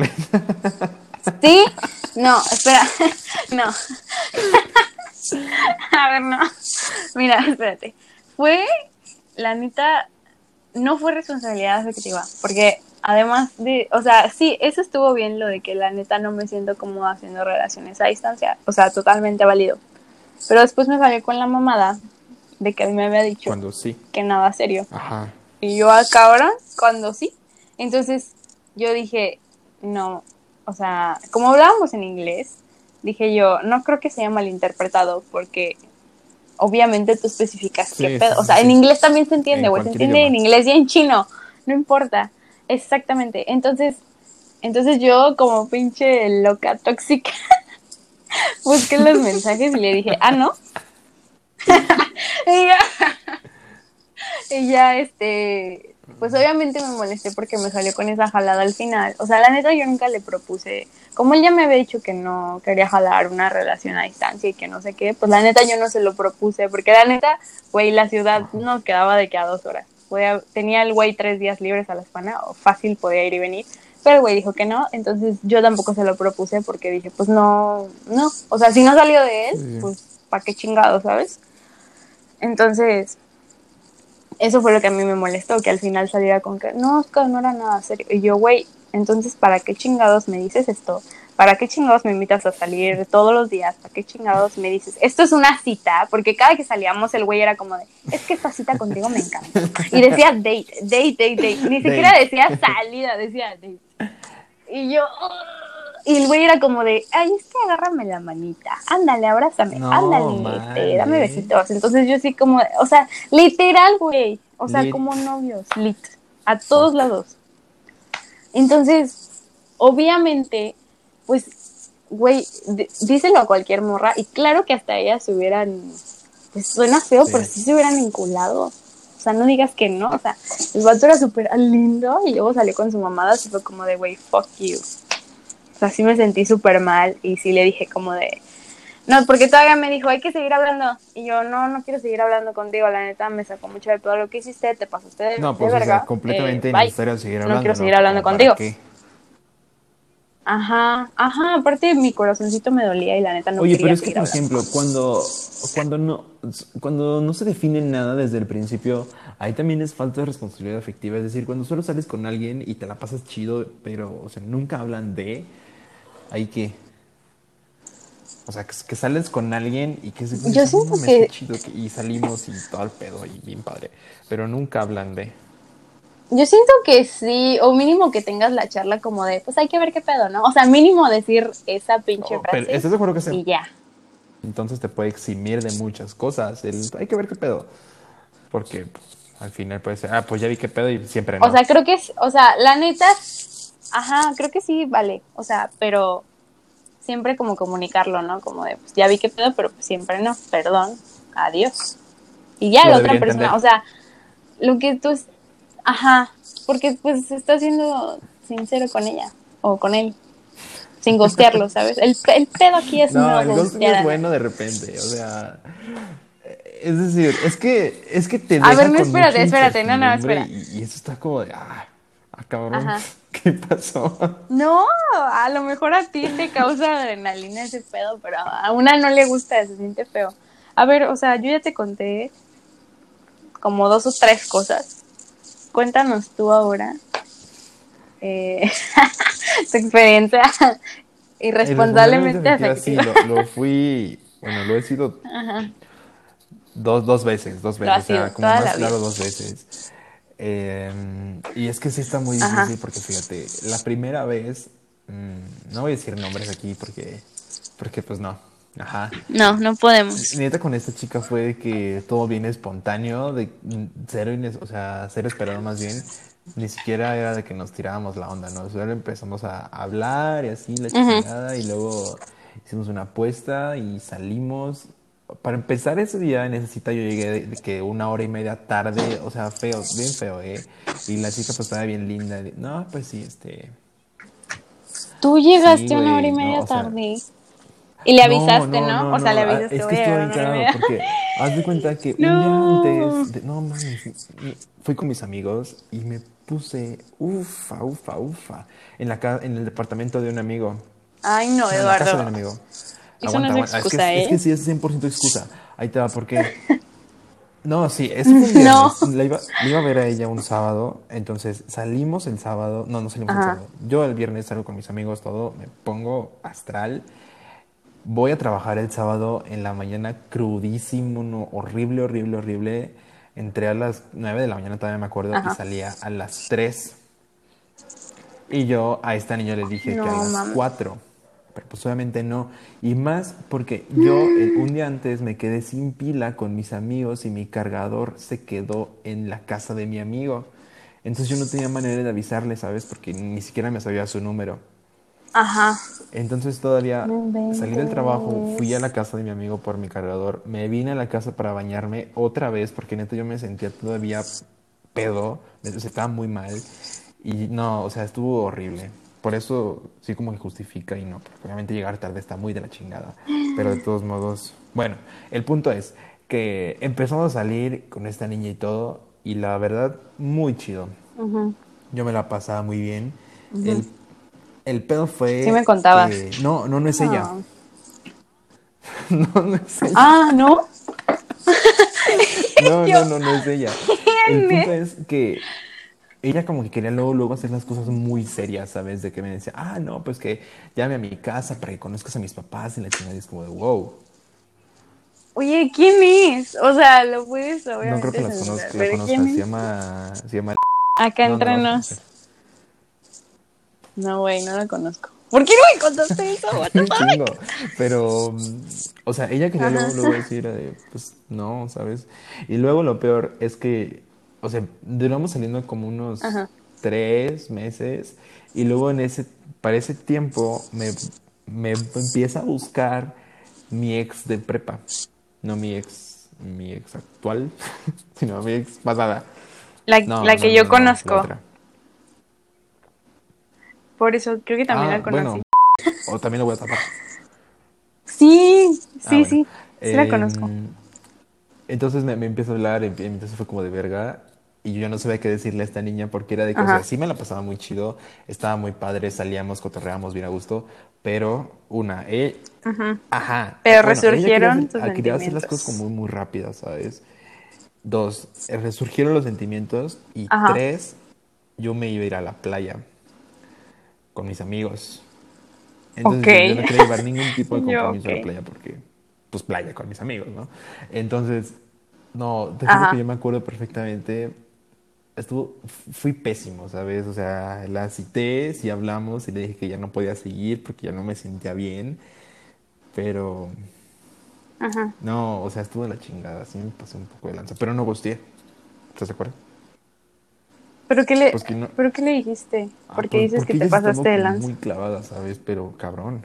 ¿Sí? No, espera. [laughs] no. [laughs] [laughs] a ver, no. Mira, espérate. Fue, la neta, no fue responsabilidad efectiva, porque además de, o sea, sí, eso estuvo bien lo de que la neta no me siento como haciendo relaciones a distancia, o sea, totalmente válido. Pero después me salió con la mamada de que él me había dicho cuando sí. que nada serio. Ajá. Y yo acá ahora, cuando sí. Entonces yo dije, no, o sea, como hablábamos en inglés, dije yo, no creo que sea malinterpretado porque obviamente tú especificas qué pedo. o sea, en inglés también se entiende, güey. Se entiende en inglés y en chino. No importa. Exactamente. Entonces, entonces yo, como pinche loca tóxica, [laughs] busqué los mensajes y le dije, ah, no. [laughs] y, ya, [laughs] y ya, este, pues obviamente me molesté porque me salió con esa jalada al final. O sea, la neta yo nunca le propuse, como él ya me había dicho que no quería jalar una relación a distancia y que no sé qué, pues la neta yo no se lo propuse, porque la neta, güey, la ciudad nos quedaba de que a dos horas. tenía el güey tres días libres a la semana, o fácil podía ir y venir, pero el güey dijo que no, entonces yo tampoco se lo propuse porque dije, pues no, no, o sea, si no salió de él, pues pa' qué chingado, ¿sabes? Entonces, eso fue lo que a mí me molestó, que al final saliera con que no, Oscar, no era nada serio. Y yo, güey, entonces, ¿para qué chingados me dices esto? ¿Para qué chingados me invitas a salir todos los días? ¿Para qué chingados me dices, esto es una cita? Porque cada que salíamos el güey era como de, es que esta cita contigo me encanta. Y decía date, date, date, date. Ni siquiera decía salida, decía date. Y yo, y el güey era como de, ay, es que agárrame la manita, ándale, abrázame, ándale, este, dame besitos. Entonces yo sí como, o sea, literal, güey, o sea, como novios, lit, a todos lados. Entonces, obviamente, pues, güey, díselo a cualquier morra, y claro que hasta ellas se hubieran, pues suena feo, pero sí se hubieran enculado. O sea, no digas que no, o sea, el vato era súper lindo y luego salió con su mamada, y fue como de, güey, fuck you. O sea, sí me sentí súper mal y sí le dije como de... No, porque todavía me dijo, hay que seguir hablando. Y yo, no, no quiero seguir hablando contigo. La neta, me sacó mucho de todo lo que hiciste, te pasaste de, no, pues, de verga. O sea, completamente eh, innecesario seguir hablando. No quiero seguir hablando contigo. Ajá, ajá, aparte mi corazoncito me dolía y la neta no Oye, pero es que, por ejemplo, cuando, cuando, no, cuando no se define nada desde el principio, ahí también es falta de responsabilidad afectiva. Es decir, cuando solo sales con alguien y te la pasas chido, pero, o sea, nunca hablan de ahí que. O sea, que, sales con alguien y que se Yo siento que... chido y salimos y todo el pedo y bien padre. Pero nunca hablan de. Yo siento que sí, o mínimo que tengas la charla como de, pues hay que ver qué pedo, ¿no? O sea, mínimo decir esa pinche frase. ¿Estás de acuerdo que Y ya. Entonces te puede eximir de muchas cosas. hay que ver qué pedo. Porque pues, al final puede ser, ah, pues ya vi qué pedo y siempre no. O sea, creo que es, o sea, la neta, ajá, creo que sí, vale. O sea, pero siempre como comunicarlo, ¿no? Como de, pues ya vi qué pedo, pero pues siempre no, perdón, adiós. Y ya la otra persona, o sea, lo que tú, ajá, porque pues está siendo sincero con ella o con él, sin gostearlo, [laughs] ¿sabes? El, el pedo aquí es no, el es bueno de repente, o sea, es decir, es que, es que te deja A ver, no, espérate, espérate, no, no, espera. Y, eso está como de, ah, ah cabrón, ¿qué pasó? No, a lo mejor a ti te causa adrenalina ese pedo, pero a una no le gusta, se siente feo. A ver, o sea, yo ya te conté como dos o tres cosas. Cuéntanos tú ahora eh, [laughs] tu experiencia irresponsablemente afectiva. Sí, lo, lo, fui, bueno, lo he sido Ajá. Dos, dos veces, dos veces, o sea, como más claro dos veces. Em, y es que sí está muy difícil porque fíjate, la primera vez, mm, no voy a decir nombres aquí porque, porque pues no, ajá. No, no podemos. Neta con esta chica fue de que todo viene espontáneo, de cero, o sea, cero esperado más bien. Ni siquiera era de que nos tirábamos la onda, ¿no? Solo empezamos a hablar y así, la chingada, y luego hicimos una apuesta y salimos para empezar ese día necesita yo llegué de, que una hora y media tarde, o sea, feo, bien feo, ¿eh? Y la chica pues estaba bien linda. No, pues sí, este... Tú llegaste una hora y media tarde. y le avisaste, ¿no? O sea, le avisaste. Es que estoy bien claro porque haz de cuenta que [laughs] un día antes, no mames, fui con mis amigos y me puse ufa, ufa, ufa en la en el departamento de un amigo. Ay, no, Eduardo. En la casa de un amigo. Eso no es excusa, es que, ¿eh? Es que sí, es 100% excusa. Ahí te va, porque... [laughs] No, sí, es un viernes. No. La iba, iba, a ver a ella un sábado, entonces salimos el sábado, no, no salimos el sábado. Yo el viernes salgo con mis amigos, todo, me pongo astral. Voy a trabajar el sábado en la mañana crudísimo, no, horrible, horrible, horrible. Entré a las 9 de la mañana, todavía me acuerdo, y salía a las 3. Y yo a esta niña le dije que a las 4 pero pues obviamente no. Y más porque yo un día antes me quedé sin pila con mis amigos y mi cargador se quedó en la casa de mi amigo. Entonces yo no tenía manera de avisarle, ¿sabes? Porque ni siquiera me sabía su número. Ajá. Entonces todavía salí del trabajo, fui a la casa de mi amigo por mi cargador, me vine a la casa para bañarme otra vez porque neta yo me sentía todavía pedo, me estaba muy mal y no, o sea, estuvo horrible. Por eso sí como que justifica y no, porque obviamente llegar tarde está muy de la chingada. Pero de todos modos, bueno, el punto es que empezamos a salir con esta niña y todo, y la verdad, muy chido. Yo me la pasaba muy bien. el, el, pedo fue... Sí me contabas. no, no, no es ella. [laughs] no, no es ella. Ah, ¿no? [laughs] no, no, [laughs] no, no es ella. El punto es que ella como que quería luego, luego hacer las cosas muy serias, ¿sabes? De que me decía, ah, no, pues que llame a mi casa para que conozcas a mis papás y la chingada es como de wow. Oye, ¿quién es? O sea, lo puedes obviamente. No creo que la conozca, la conozca. Se llama, se llama. Acá entre nos. No, güey, no la conozco. ¿Por qué no me contaste eso? [laughs] Chingo. Pero, o sea, ella quería luego, luego decir, pues no, ¿sabes? Y luego lo peor es que o sea, duramos saliendo como unos tres meses y luego en ese, para ese tiempo me, me empieza a buscar mi ex de prepa, no mi ex, mi ex actual, [laughs] sino mi ex pasada. La, la que yo conozco. Por eso creo que también ah, la conocí. [laughs] o también la voy a tapar. Sí, sí, ah, sí, sí la conozco. Em, entonces me, me empieza a hablar, entonces fue como de verga y yo no sabía qué decirle a esta niña porque era de que, o sea, sí me la pasaba muy chido, estaba muy padre, salíamos, cotorreábamos bien a gusto, pero una, eh, ajá. Pero resurgieron quería, quería hacer las cosas como muy, muy rápidas, ¿sabes? Dos, eh, resurgieron los sentimientos y tres, yo me iba a ir a la playa con mis amigos. Entonces yo no quería llevar ningún tipo de [laughs] compromiso a la playa porque, pues playa con mis amigos, ¿no? Entonces, no, te que yo me acuerdo perfectamente estuvo, fui pésimo, ¿sabes? O sea, la cité, sí hablamos y le dije que ya no podía seguir porque ya no me sentía bien, pero... Ajá. No, o sea, estuvo en la chingada, sí me pasé un poco de lanza, pero no gusté. ¿Estás de acuerdo? ¿Pero qué le, pues ¿pero qué le dijiste? Ah, porque dices que te pasaste de lanza. muy clavada, ¿sabes? Pero cabrón.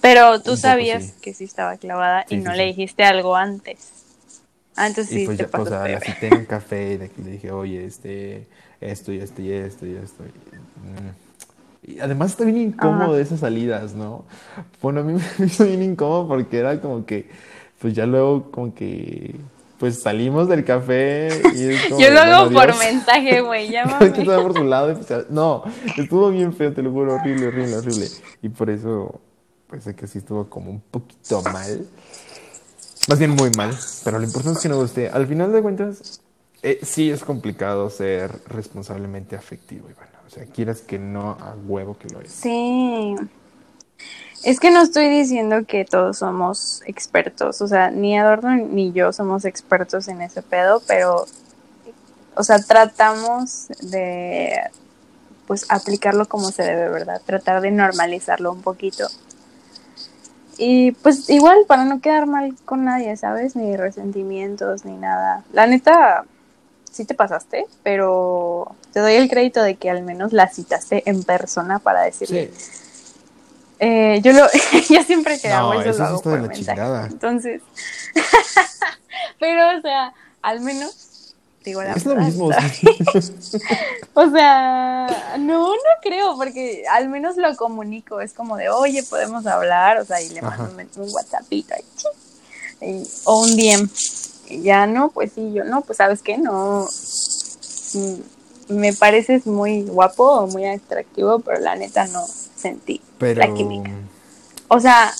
Pero tú sabías que sí estaba clavada y no le dijiste algo antes. Antes sí pues te ya, o sea, la cité en un [laughs] café y le dije, oye, este, esto y esto y esto y esto. Y, mm. además está bien incómodo esas salidas, ¿no? Bueno, a mí [laughs] me hizo bien incómodo porque era como que, pues ya luego como que pues salimos del café y es [laughs] como Yo lo hago por mensaje, güey, llámame. por su lado pues, no, estuvo bien feo, te lo juro, horrible, horrible, horrible. Y por eso, pues sé que sí estuvo como un poquito mal. Más bien muy mal, pero lo importante es que no guste. Al final de cuentas, eh, sí es complicado ser responsablemente afectivo, Ivana. O sea, quieras que no, a huevo que lo es. Sí. Es que no estoy diciendo que todos somos expertos, o sea, ni Adorno ni yo somos expertos en ese pedo, pero, o sea, tratamos de, pues, aplicarlo como se debe, ¿verdad? Tratar de normalizarlo un poquito. Y pues igual, para no quedar mal con nadie, ¿sabes? Ni resentimientos, ni nada. La neta, sí te pasaste, pero te doy el crédito de que al menos la citaste en persona para decirle... Eh, yo lo, [laughs] yo siempre que hago eso, lo hago por mensaje. Entonces, [laughs] pero o sea, al menos digo la Es lo mismo. [laughs] o sea, no, no creo, porque al menos lo comunico. Es como de, oye, podemos hablar, o sea, y le mando un, un WhatsAppito y, o un DM. Y ya no, pues sí, yo no, pues sabes qué, no. Mm, me pareces muy guapo o muy atractivo, pero la neta no sentí la química. O sea,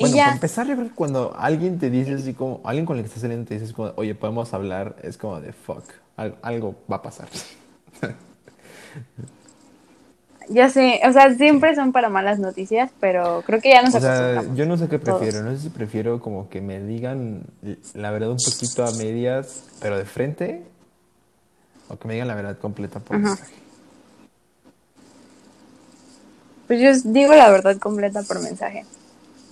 bueno, para empezar, yo creo que cuando alguien te dice así como, alguien con el que estás saliendo te dice como, oye, podemos hablar, es como de fuck, algo va a pasar. [laughs] Ya sé, o sea, siempre son para malas noticias, pero creo que ya no se O sea, yo no sé qué prefiero, no sé si prefiero como que me digan la verdad un poquito a medias, pero de frente, o que me digan la verdad completa por mensaje. Pues yo digo la verdad completa por mensaje.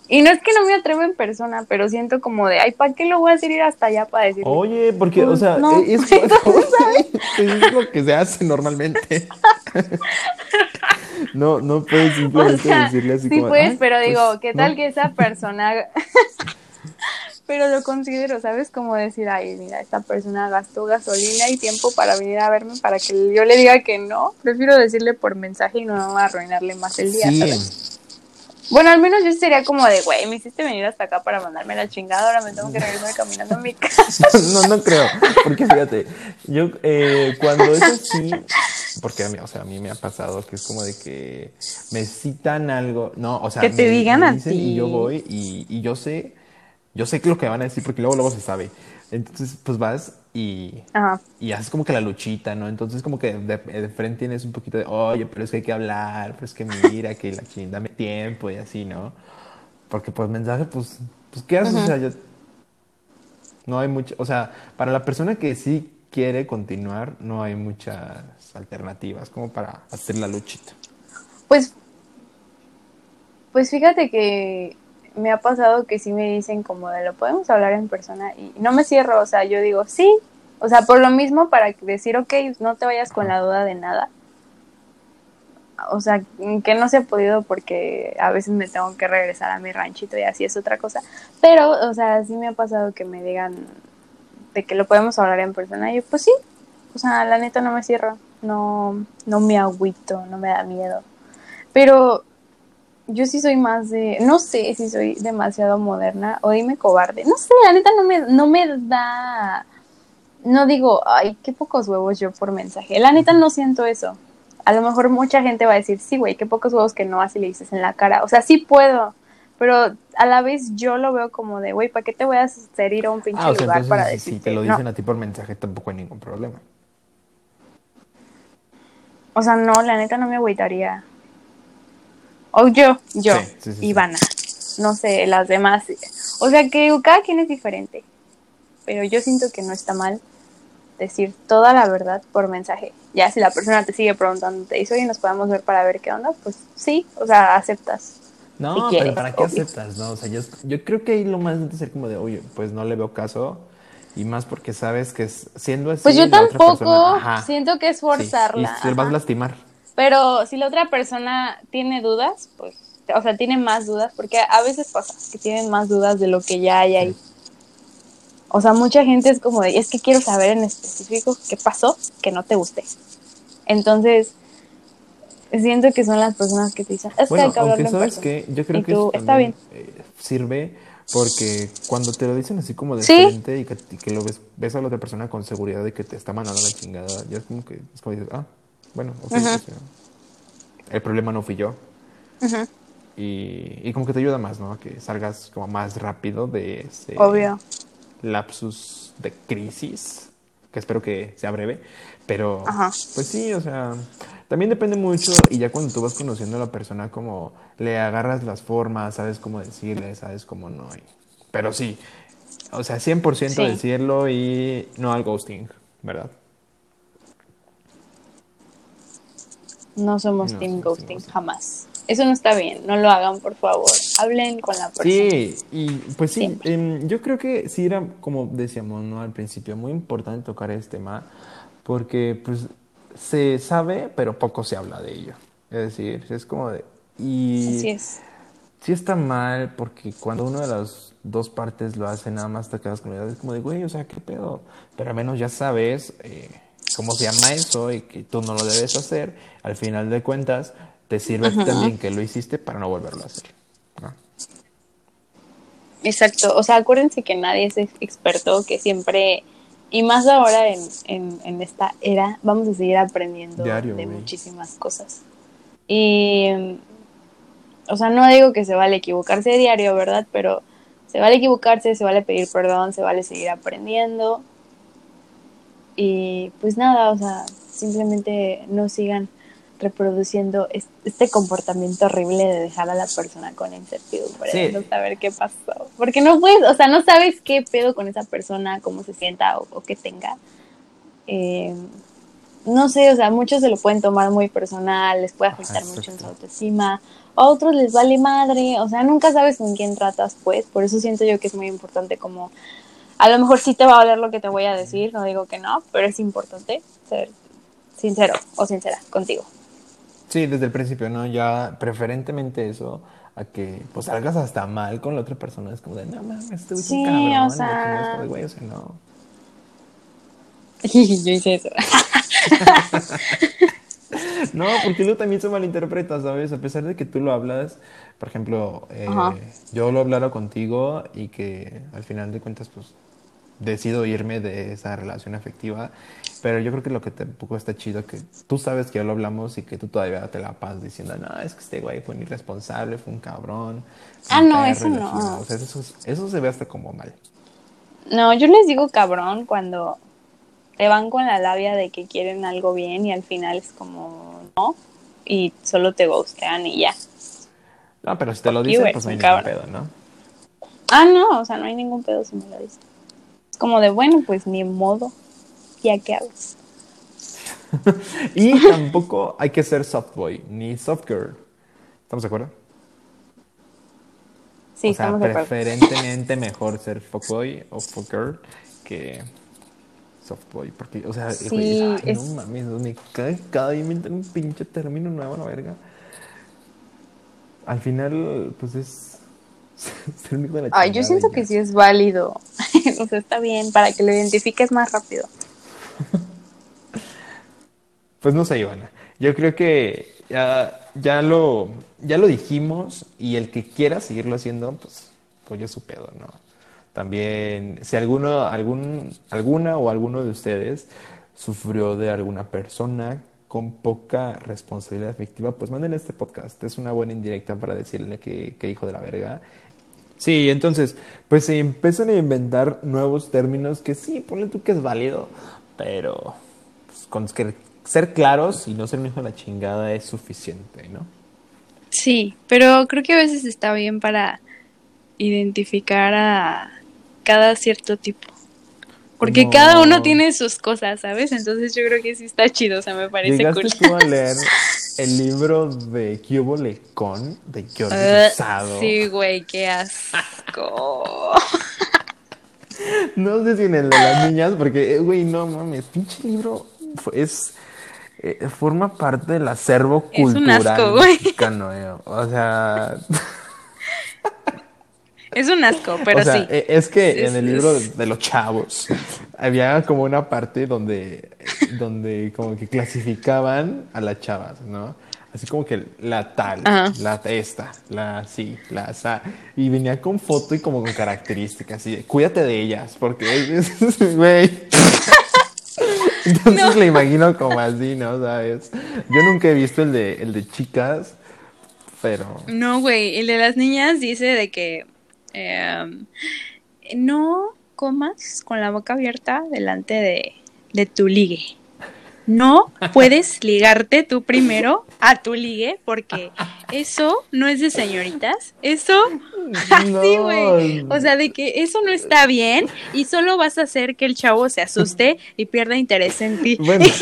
Y no es que no me atrevo en persona, pero siento como de, ay, ¿para qué lo voy a decir ir hasta allá para decir? Oye, porque, o sea, no, es, [laughs] [laughs] es, lo que se hace normalmente. [laughs] no, no puedes simplemente decirle así sí como. Sí, puedes, pero digo, pues, ¿qué tal que esa persona pero lo considero, ¿sabes? Como decir, ay, mira, esta persona gastó gasolina y tiempo para venir a verme para que yo le diga que no. Prefiero decirle por mensaje y no arruinarle más el día, ¿sabes? Bueno, al menos yo sería como de, güey, me hiciste venir hasta acá para mandarme la chingada, ahora me tengo que regresar caminando a mi [laughs] casa. no, no creo, porque fíjate, yo eh, cuando es así, porque a mí, o sea, a mí me ha pasado que es como de que me citan algo, no, o sea, que te digan a ti. Y yo voy y, y yo sé yo sé lo que van a decir porque luego, luego se sabe. Entonces, pues vas y, y haces como que la luchita, ¿no? Entonces, como que de, frente tienes un poquito de, oye, pero es que hay que hablar, pero es que mira, que la chingada, dame tiempo y así, ¿no? Porque, pues, mensaje, pues, pues ¿qué haces? O sea, yo, no hay mucho, o sea, para la persona que sí quiere continuar, no hay muchas alternativas como para hacer la luchita. Pues, pues fíjate que me ha pasado que sí me dicen como de lo podemos hablar en persona y no me cierro, o sea, yo digo sí, o sea, por lo mismo para decir, ok, no te vayas con la duda de nada. O sea, que no se ha podido porque a veces me tengo que regresar a mi ranchito y así es otra cosa. Pero, o sea, sí me ha pasado que me digan de que lo podemos hablar en persona. Y yo, pues sí, o sea, la neta no me cierro, no, no me agüito, no me da miedo. Pero yo sí soy más de, no sé si soy demasiado moderna o dime cobarde, no sé, la neta no me, no me da, no digo, ay, qué pocos huevos yo por mensaje, la neta no siento eso. A lo mejor mucha gente va a decir, sí, güey, qué pocos huevos que no así le dices en la cara. O sea, sí puedo, pero a la vez yo lo veo como de, güey, ¿para qué te voy a hacer ir a un pinche ah, lugar para decir? Si te lo dicen a ti por mensaje, tampoco hay ningún problema. O sea, no, la neta no me agüitaría. O yo, yo, Ivana. No sé, las demás. O sea que cada quien es diferente. Pero yo siento que no está mal decir toda la verdad por mensaje. Ya si la persona te sigue preguntando, te dice, oye, nos podemos ver para ver qué onda, pues sí, o sea, aceptas. No, pero ¿para qué aceptas? No, o sea, yo, yo creo que ahí lo más es ser como de, oye, pues no le veo caso. Y más porque sabes que siendo así. Pues yo tampoco siento que es forzarla. y se vas a lastimar. Pero si la otra persona tiene dudas, pues, o sea, tiene más dudas, porque a veces pasa que tienen más dudas de lo que ya hay ahí. O sea, mucha gente es como de, es que quiero saber en específico qué pasó que no te guste. Entonces, siento que son las personas que te dicen, es que hay que hablarlo sabes que yo creo que está bien. Eh, sirve porque cuando te lo dicen así como de frente y que, lo ves, ves a la otra persona con seguridad de que te está mandando la chingada, ya es como que es como dices, ah, bueno, ok, el problema no fui yo. y, y, como que te ayuda más, ¿no? Que salgas como más rápido de ese Obvio. lapsus de crisis, que espero que sea breve, pero pues sí, o sea, también depende mucho y ya cuando tú vas conociendo a la persona como le agarras las formas, sabes cómo decirle, sabes cómo no. pero sí, o sea, 100% decirlo y no al ghosting, ¿verdad? No somos team ghosting, jamás. Eso no está bien, no lo hagan, por favor. Hablen con la persona. Sí, y pues sí, em, yo creo que sí era, como decíamos ¿no? al principio, muy importante tocar este tema, porque pues se sabe, pero poco se habla de ello. Es decir, es como de... Y Así es. Sí está mal, porque cuando una de las dos partes lo hace, nada más te quedas con la idea, es como de, güey, o sea, qué pedo. Pero al menos ya sabes eh, cómo se llama eso y que tú no lo debes hacer. Al final de cuentas, te sirve también que lo hiciste para no volverlo a hacer. Exacto, o sea, acuérdense que nadie es experto, que siempre y más ahora en, en, esta era, vamos a seguir aprendiendo de muchísimas cosas. Y, o sea, no digo que se vale equivocarse diario, ¿verdad? Pero se vale equivocarse, se vale pedir perdón, se vale seguir aprendiendo. Y pues nada, o sea, simplemente no sigan reproduciendo este comportamiento horrible de dejar a la persona con incertidumbre, sí. no saber qué pasó. Porque no puedes, o sea, no sabes qué pedo con esa persona, cómo se sienta o, qué tenga. Eh, no sé, o sea, muchos se lo pueden tomar muy personal, les puede afectar mucho en su autoestima, a otros les vale madre, o sea, nunca sabes con quién tratas, pues, por eso siento yo que es muy importante como, a lo mejor sí te va a valer lo que te voy a decir, no digo que no, pero es importante ser sincero o sincera contigo. Sí, desde el principio, ¿no? Ya preferentemente eso a que pues salgas hasta mal con la otra persona. Es como de, no mames, este sí, cabrón. O sea... güey, o sea, no. [laughs] Yo hice eso. [laughs] [laughs] no, porque luego también se malinterpreta, ¿sabes? A pesar de que tú lo hablas, por ejemplo, eh, yo lo hablara contigo y que al final de cuentas, pues decido irme de esa relación afectiva. Pero yo creo que lo que tampoco está chido que tú sabes que ya lo hablamos y que tú todavía te la pasas diciendo, no, es que este güey fue un irresponsable, fue un cabrón. Ah, no, eso no. O sea, eso, eso se ve hasta como mal. No, yo les digo cabrón cuando te van con la labia de que quieren algo bien y al final es como no y solo te gustean y ya. No, pero si te lo dicen, pues no hay ningún pedo, ¿no? Ah, no, o sea, no hay ningún pedo si me lo dicen como de, bueno, pues ni modo, ya que hagas. [laughs] y tampoco hay que ser soft boy ni soft girl. ¿Estamos de acuerdo? Sí, o sea, estamos preferentemente mejor ser fuckboy o fucker que softboy. Porque, o sea, sí, no mames, cada, día inventan un pinche término nuevo, la verga. Al final, pues es [laughs] Ay, yo siento que sí es válido. [laughs] o sea, está bien, para que lo identifiques más rápido. [laughs] pues no sé, Ivana. Yo creo que ya, ya, lo, ya lo dijimos y el que quiera seguirlo haciendo, pues, pues yo su pedo, ¿no? También, si alguno, algún, alguna o alguno de ustedes sufrió de alguna persona con poca responsabilidad efectiva, pues mándenle este podcast. Es una buena indirecta para decirle que, que hijo de la verga Sí, entonces, pues se empiezan a inventar nuevos términos que sí, ponle tú que es válido, pero pues, con que ser claros y no ser un hijo de la chingada es suficiente, ¿no? Sí, pero creo que a veces está bien para identificar a cada cierto tipo. Porque cada uno tiene sus cosas, ¿sabes? Entonces yo creo que sí está chido, o sea, me parece ¿Llegaste cool. tú a [laughs] leer el libro de Cubo Lecón de Jordi uh, Rosado? Sí, güey, qué asco. [laughs] no sé si en el de las niñas, porque, eh, güey, no mames, pinche libro es... Eh, forma parte del acervo cultural es un asco, mexicano, eh. O sea... [laughs] Es un asco, pero sí. E, es que en el libro de los chavos había como una parte donde, donde como que clasificaban a las chavas, ¿no? Así como que la tal, la esta, la sí, la sa. Y venía con foto y como con características. Y cuídate de ellas, porque, [laughs] güey. Entonces le imagino como así, ¿no? ¿Sabes? Yo nunca he visto el de, el de chicas, pero. No, güey. El de las niñas dice de que Em, no comas con la boca abierta delante de, tu ligue. No puedes ligarte tú primero a tu ligue porque eso no es de señoritas. Eso, [laughs] así, güey. O sea, de que eso no está bien y solo vas a hacer que el chavo se asuste y pierda interés en ti. Bueno. [laughs]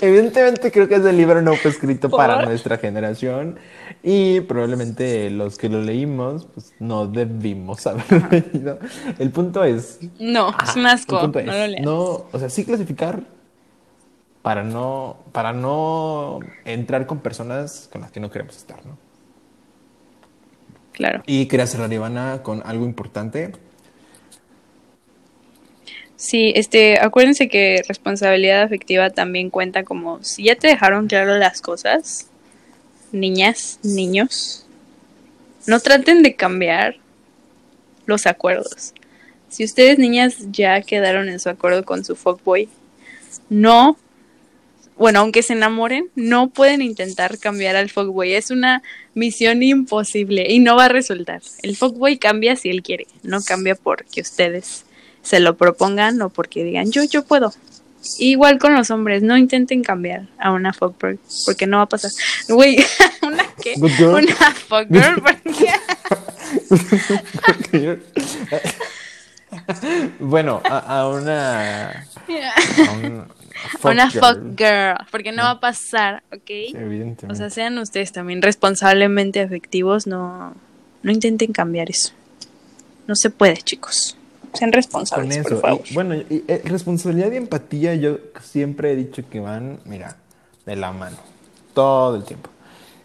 Evidentemente creo que ese libro no fue escrito para nuestra generación y probablemente los que lo leímos pues no debimos haber leído. El punto es... No, es un asco. no, lo no, o sea, sí clasificar para no, para no entrar con personas con las que no queremos estar, ¿no? Claro. Y quería cerrar, Ivana, con algo importante Sí, este, acuérdense que responsabilidad afectiva también cuenta como si ya te dejaron claro las cosas, niñas, niños, no traten de cambiar los acuerdos. Si ustedes niñas ya quedaron en su acuerdo con su fuckboy, no, bueno, aunque se enamoren, no pueden intentar cambiar al fuckboy. Es una misión imposible y no va a resultar. El fuckboy cambia si él quiere, no cambia porque ustedes se lo propongan o porque digan yo, yo puedo. Igual con los hombres, no intenten cambiar a una fuckgirl, porque no va a pasar. Güey, ¿una qué? Una fuckgirl, bueno, a, una... A una fuck girl, porque no va a pasar, [laughs] [laughs] ¿ok? O sea, sean ustedes también responsablemente afectivos, no, no intenten cambiar eso. No se puede, chicos. Sean responsables, por favor. bueno, y, eh, responsabilidad y empatía yo siempre he dicho que van, mira, de la mano, todo el tiempo.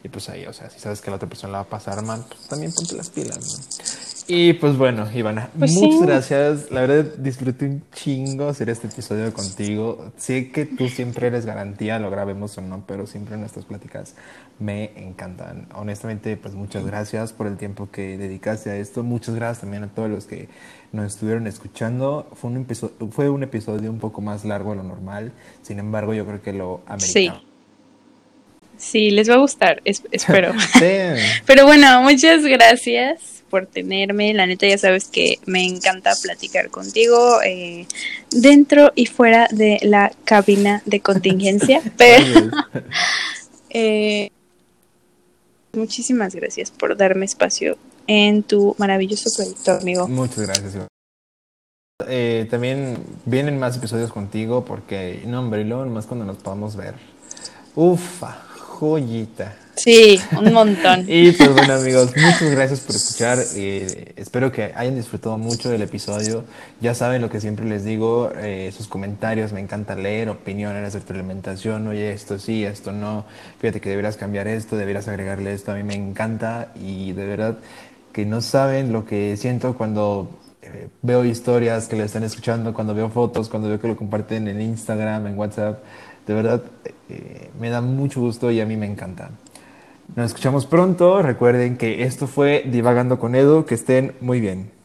Y pues ahí, o sea, si sabes que la otra persona la va a pasar mal, pues también ponte las pilas, ¿no? Y pues bueno, Ivana, pues muchas gracias. La verdad, disfruté un chingo hacer este episodio contigo. Sé que tú siempre eres garantía, lo grabemos o no, pero siempre nuestras pláticas me encantan. Honestamente, pues muchas gracias por el tiempo que dedicaste a esto. Muchas gracias también a todos los que nos estuvieron escuchando. Fue un, episodio, fue un episodio un poco más largo de lo normal, sin embargo yo creo que lo ameritaba. Sí. Sí, les va a gustar, espero. [laughs] [laughs] Pero bueno, muchas gracias por tenerme. La neta ya sabes que me encanta platicar contigo eh, dentro y fuera de la cabina de contingencia. [laughs] Pero [laughs] eh, muchísimas gracias por darme espacio en tu maravilloso proyecto, amigo. Muchas gracias. Eh, también vienen más episodios contigo porque, no, hombre, y luego más cuando nos podamos ver. Ufa, joyita. Sí, un montón. [laughs] y pues bueno amigos, muchas gracias por escuchar. Eh, espero que hayan disfrutado mucho del episodio. Ya saben lo que siempre les digo, eh, sus comentarios, me encanta leer, opiniones, retroalimentación, oye, esto sí, esto no, fíjate que deberías cambiar esto, deberías agregarle esto, a mí me encanta y de verdad que no saben lo que siento cuando eh, veo historias que le están escuchando, cuando veo fotos, cuando veo que lo comparten en Instagram, en WhatsApp. De verdad, eh, me da mucho gusto y a mí me encanta. Nos escuchamos pronto. Recuerden que esto fue Divagando con Edu. Que estén muy bien.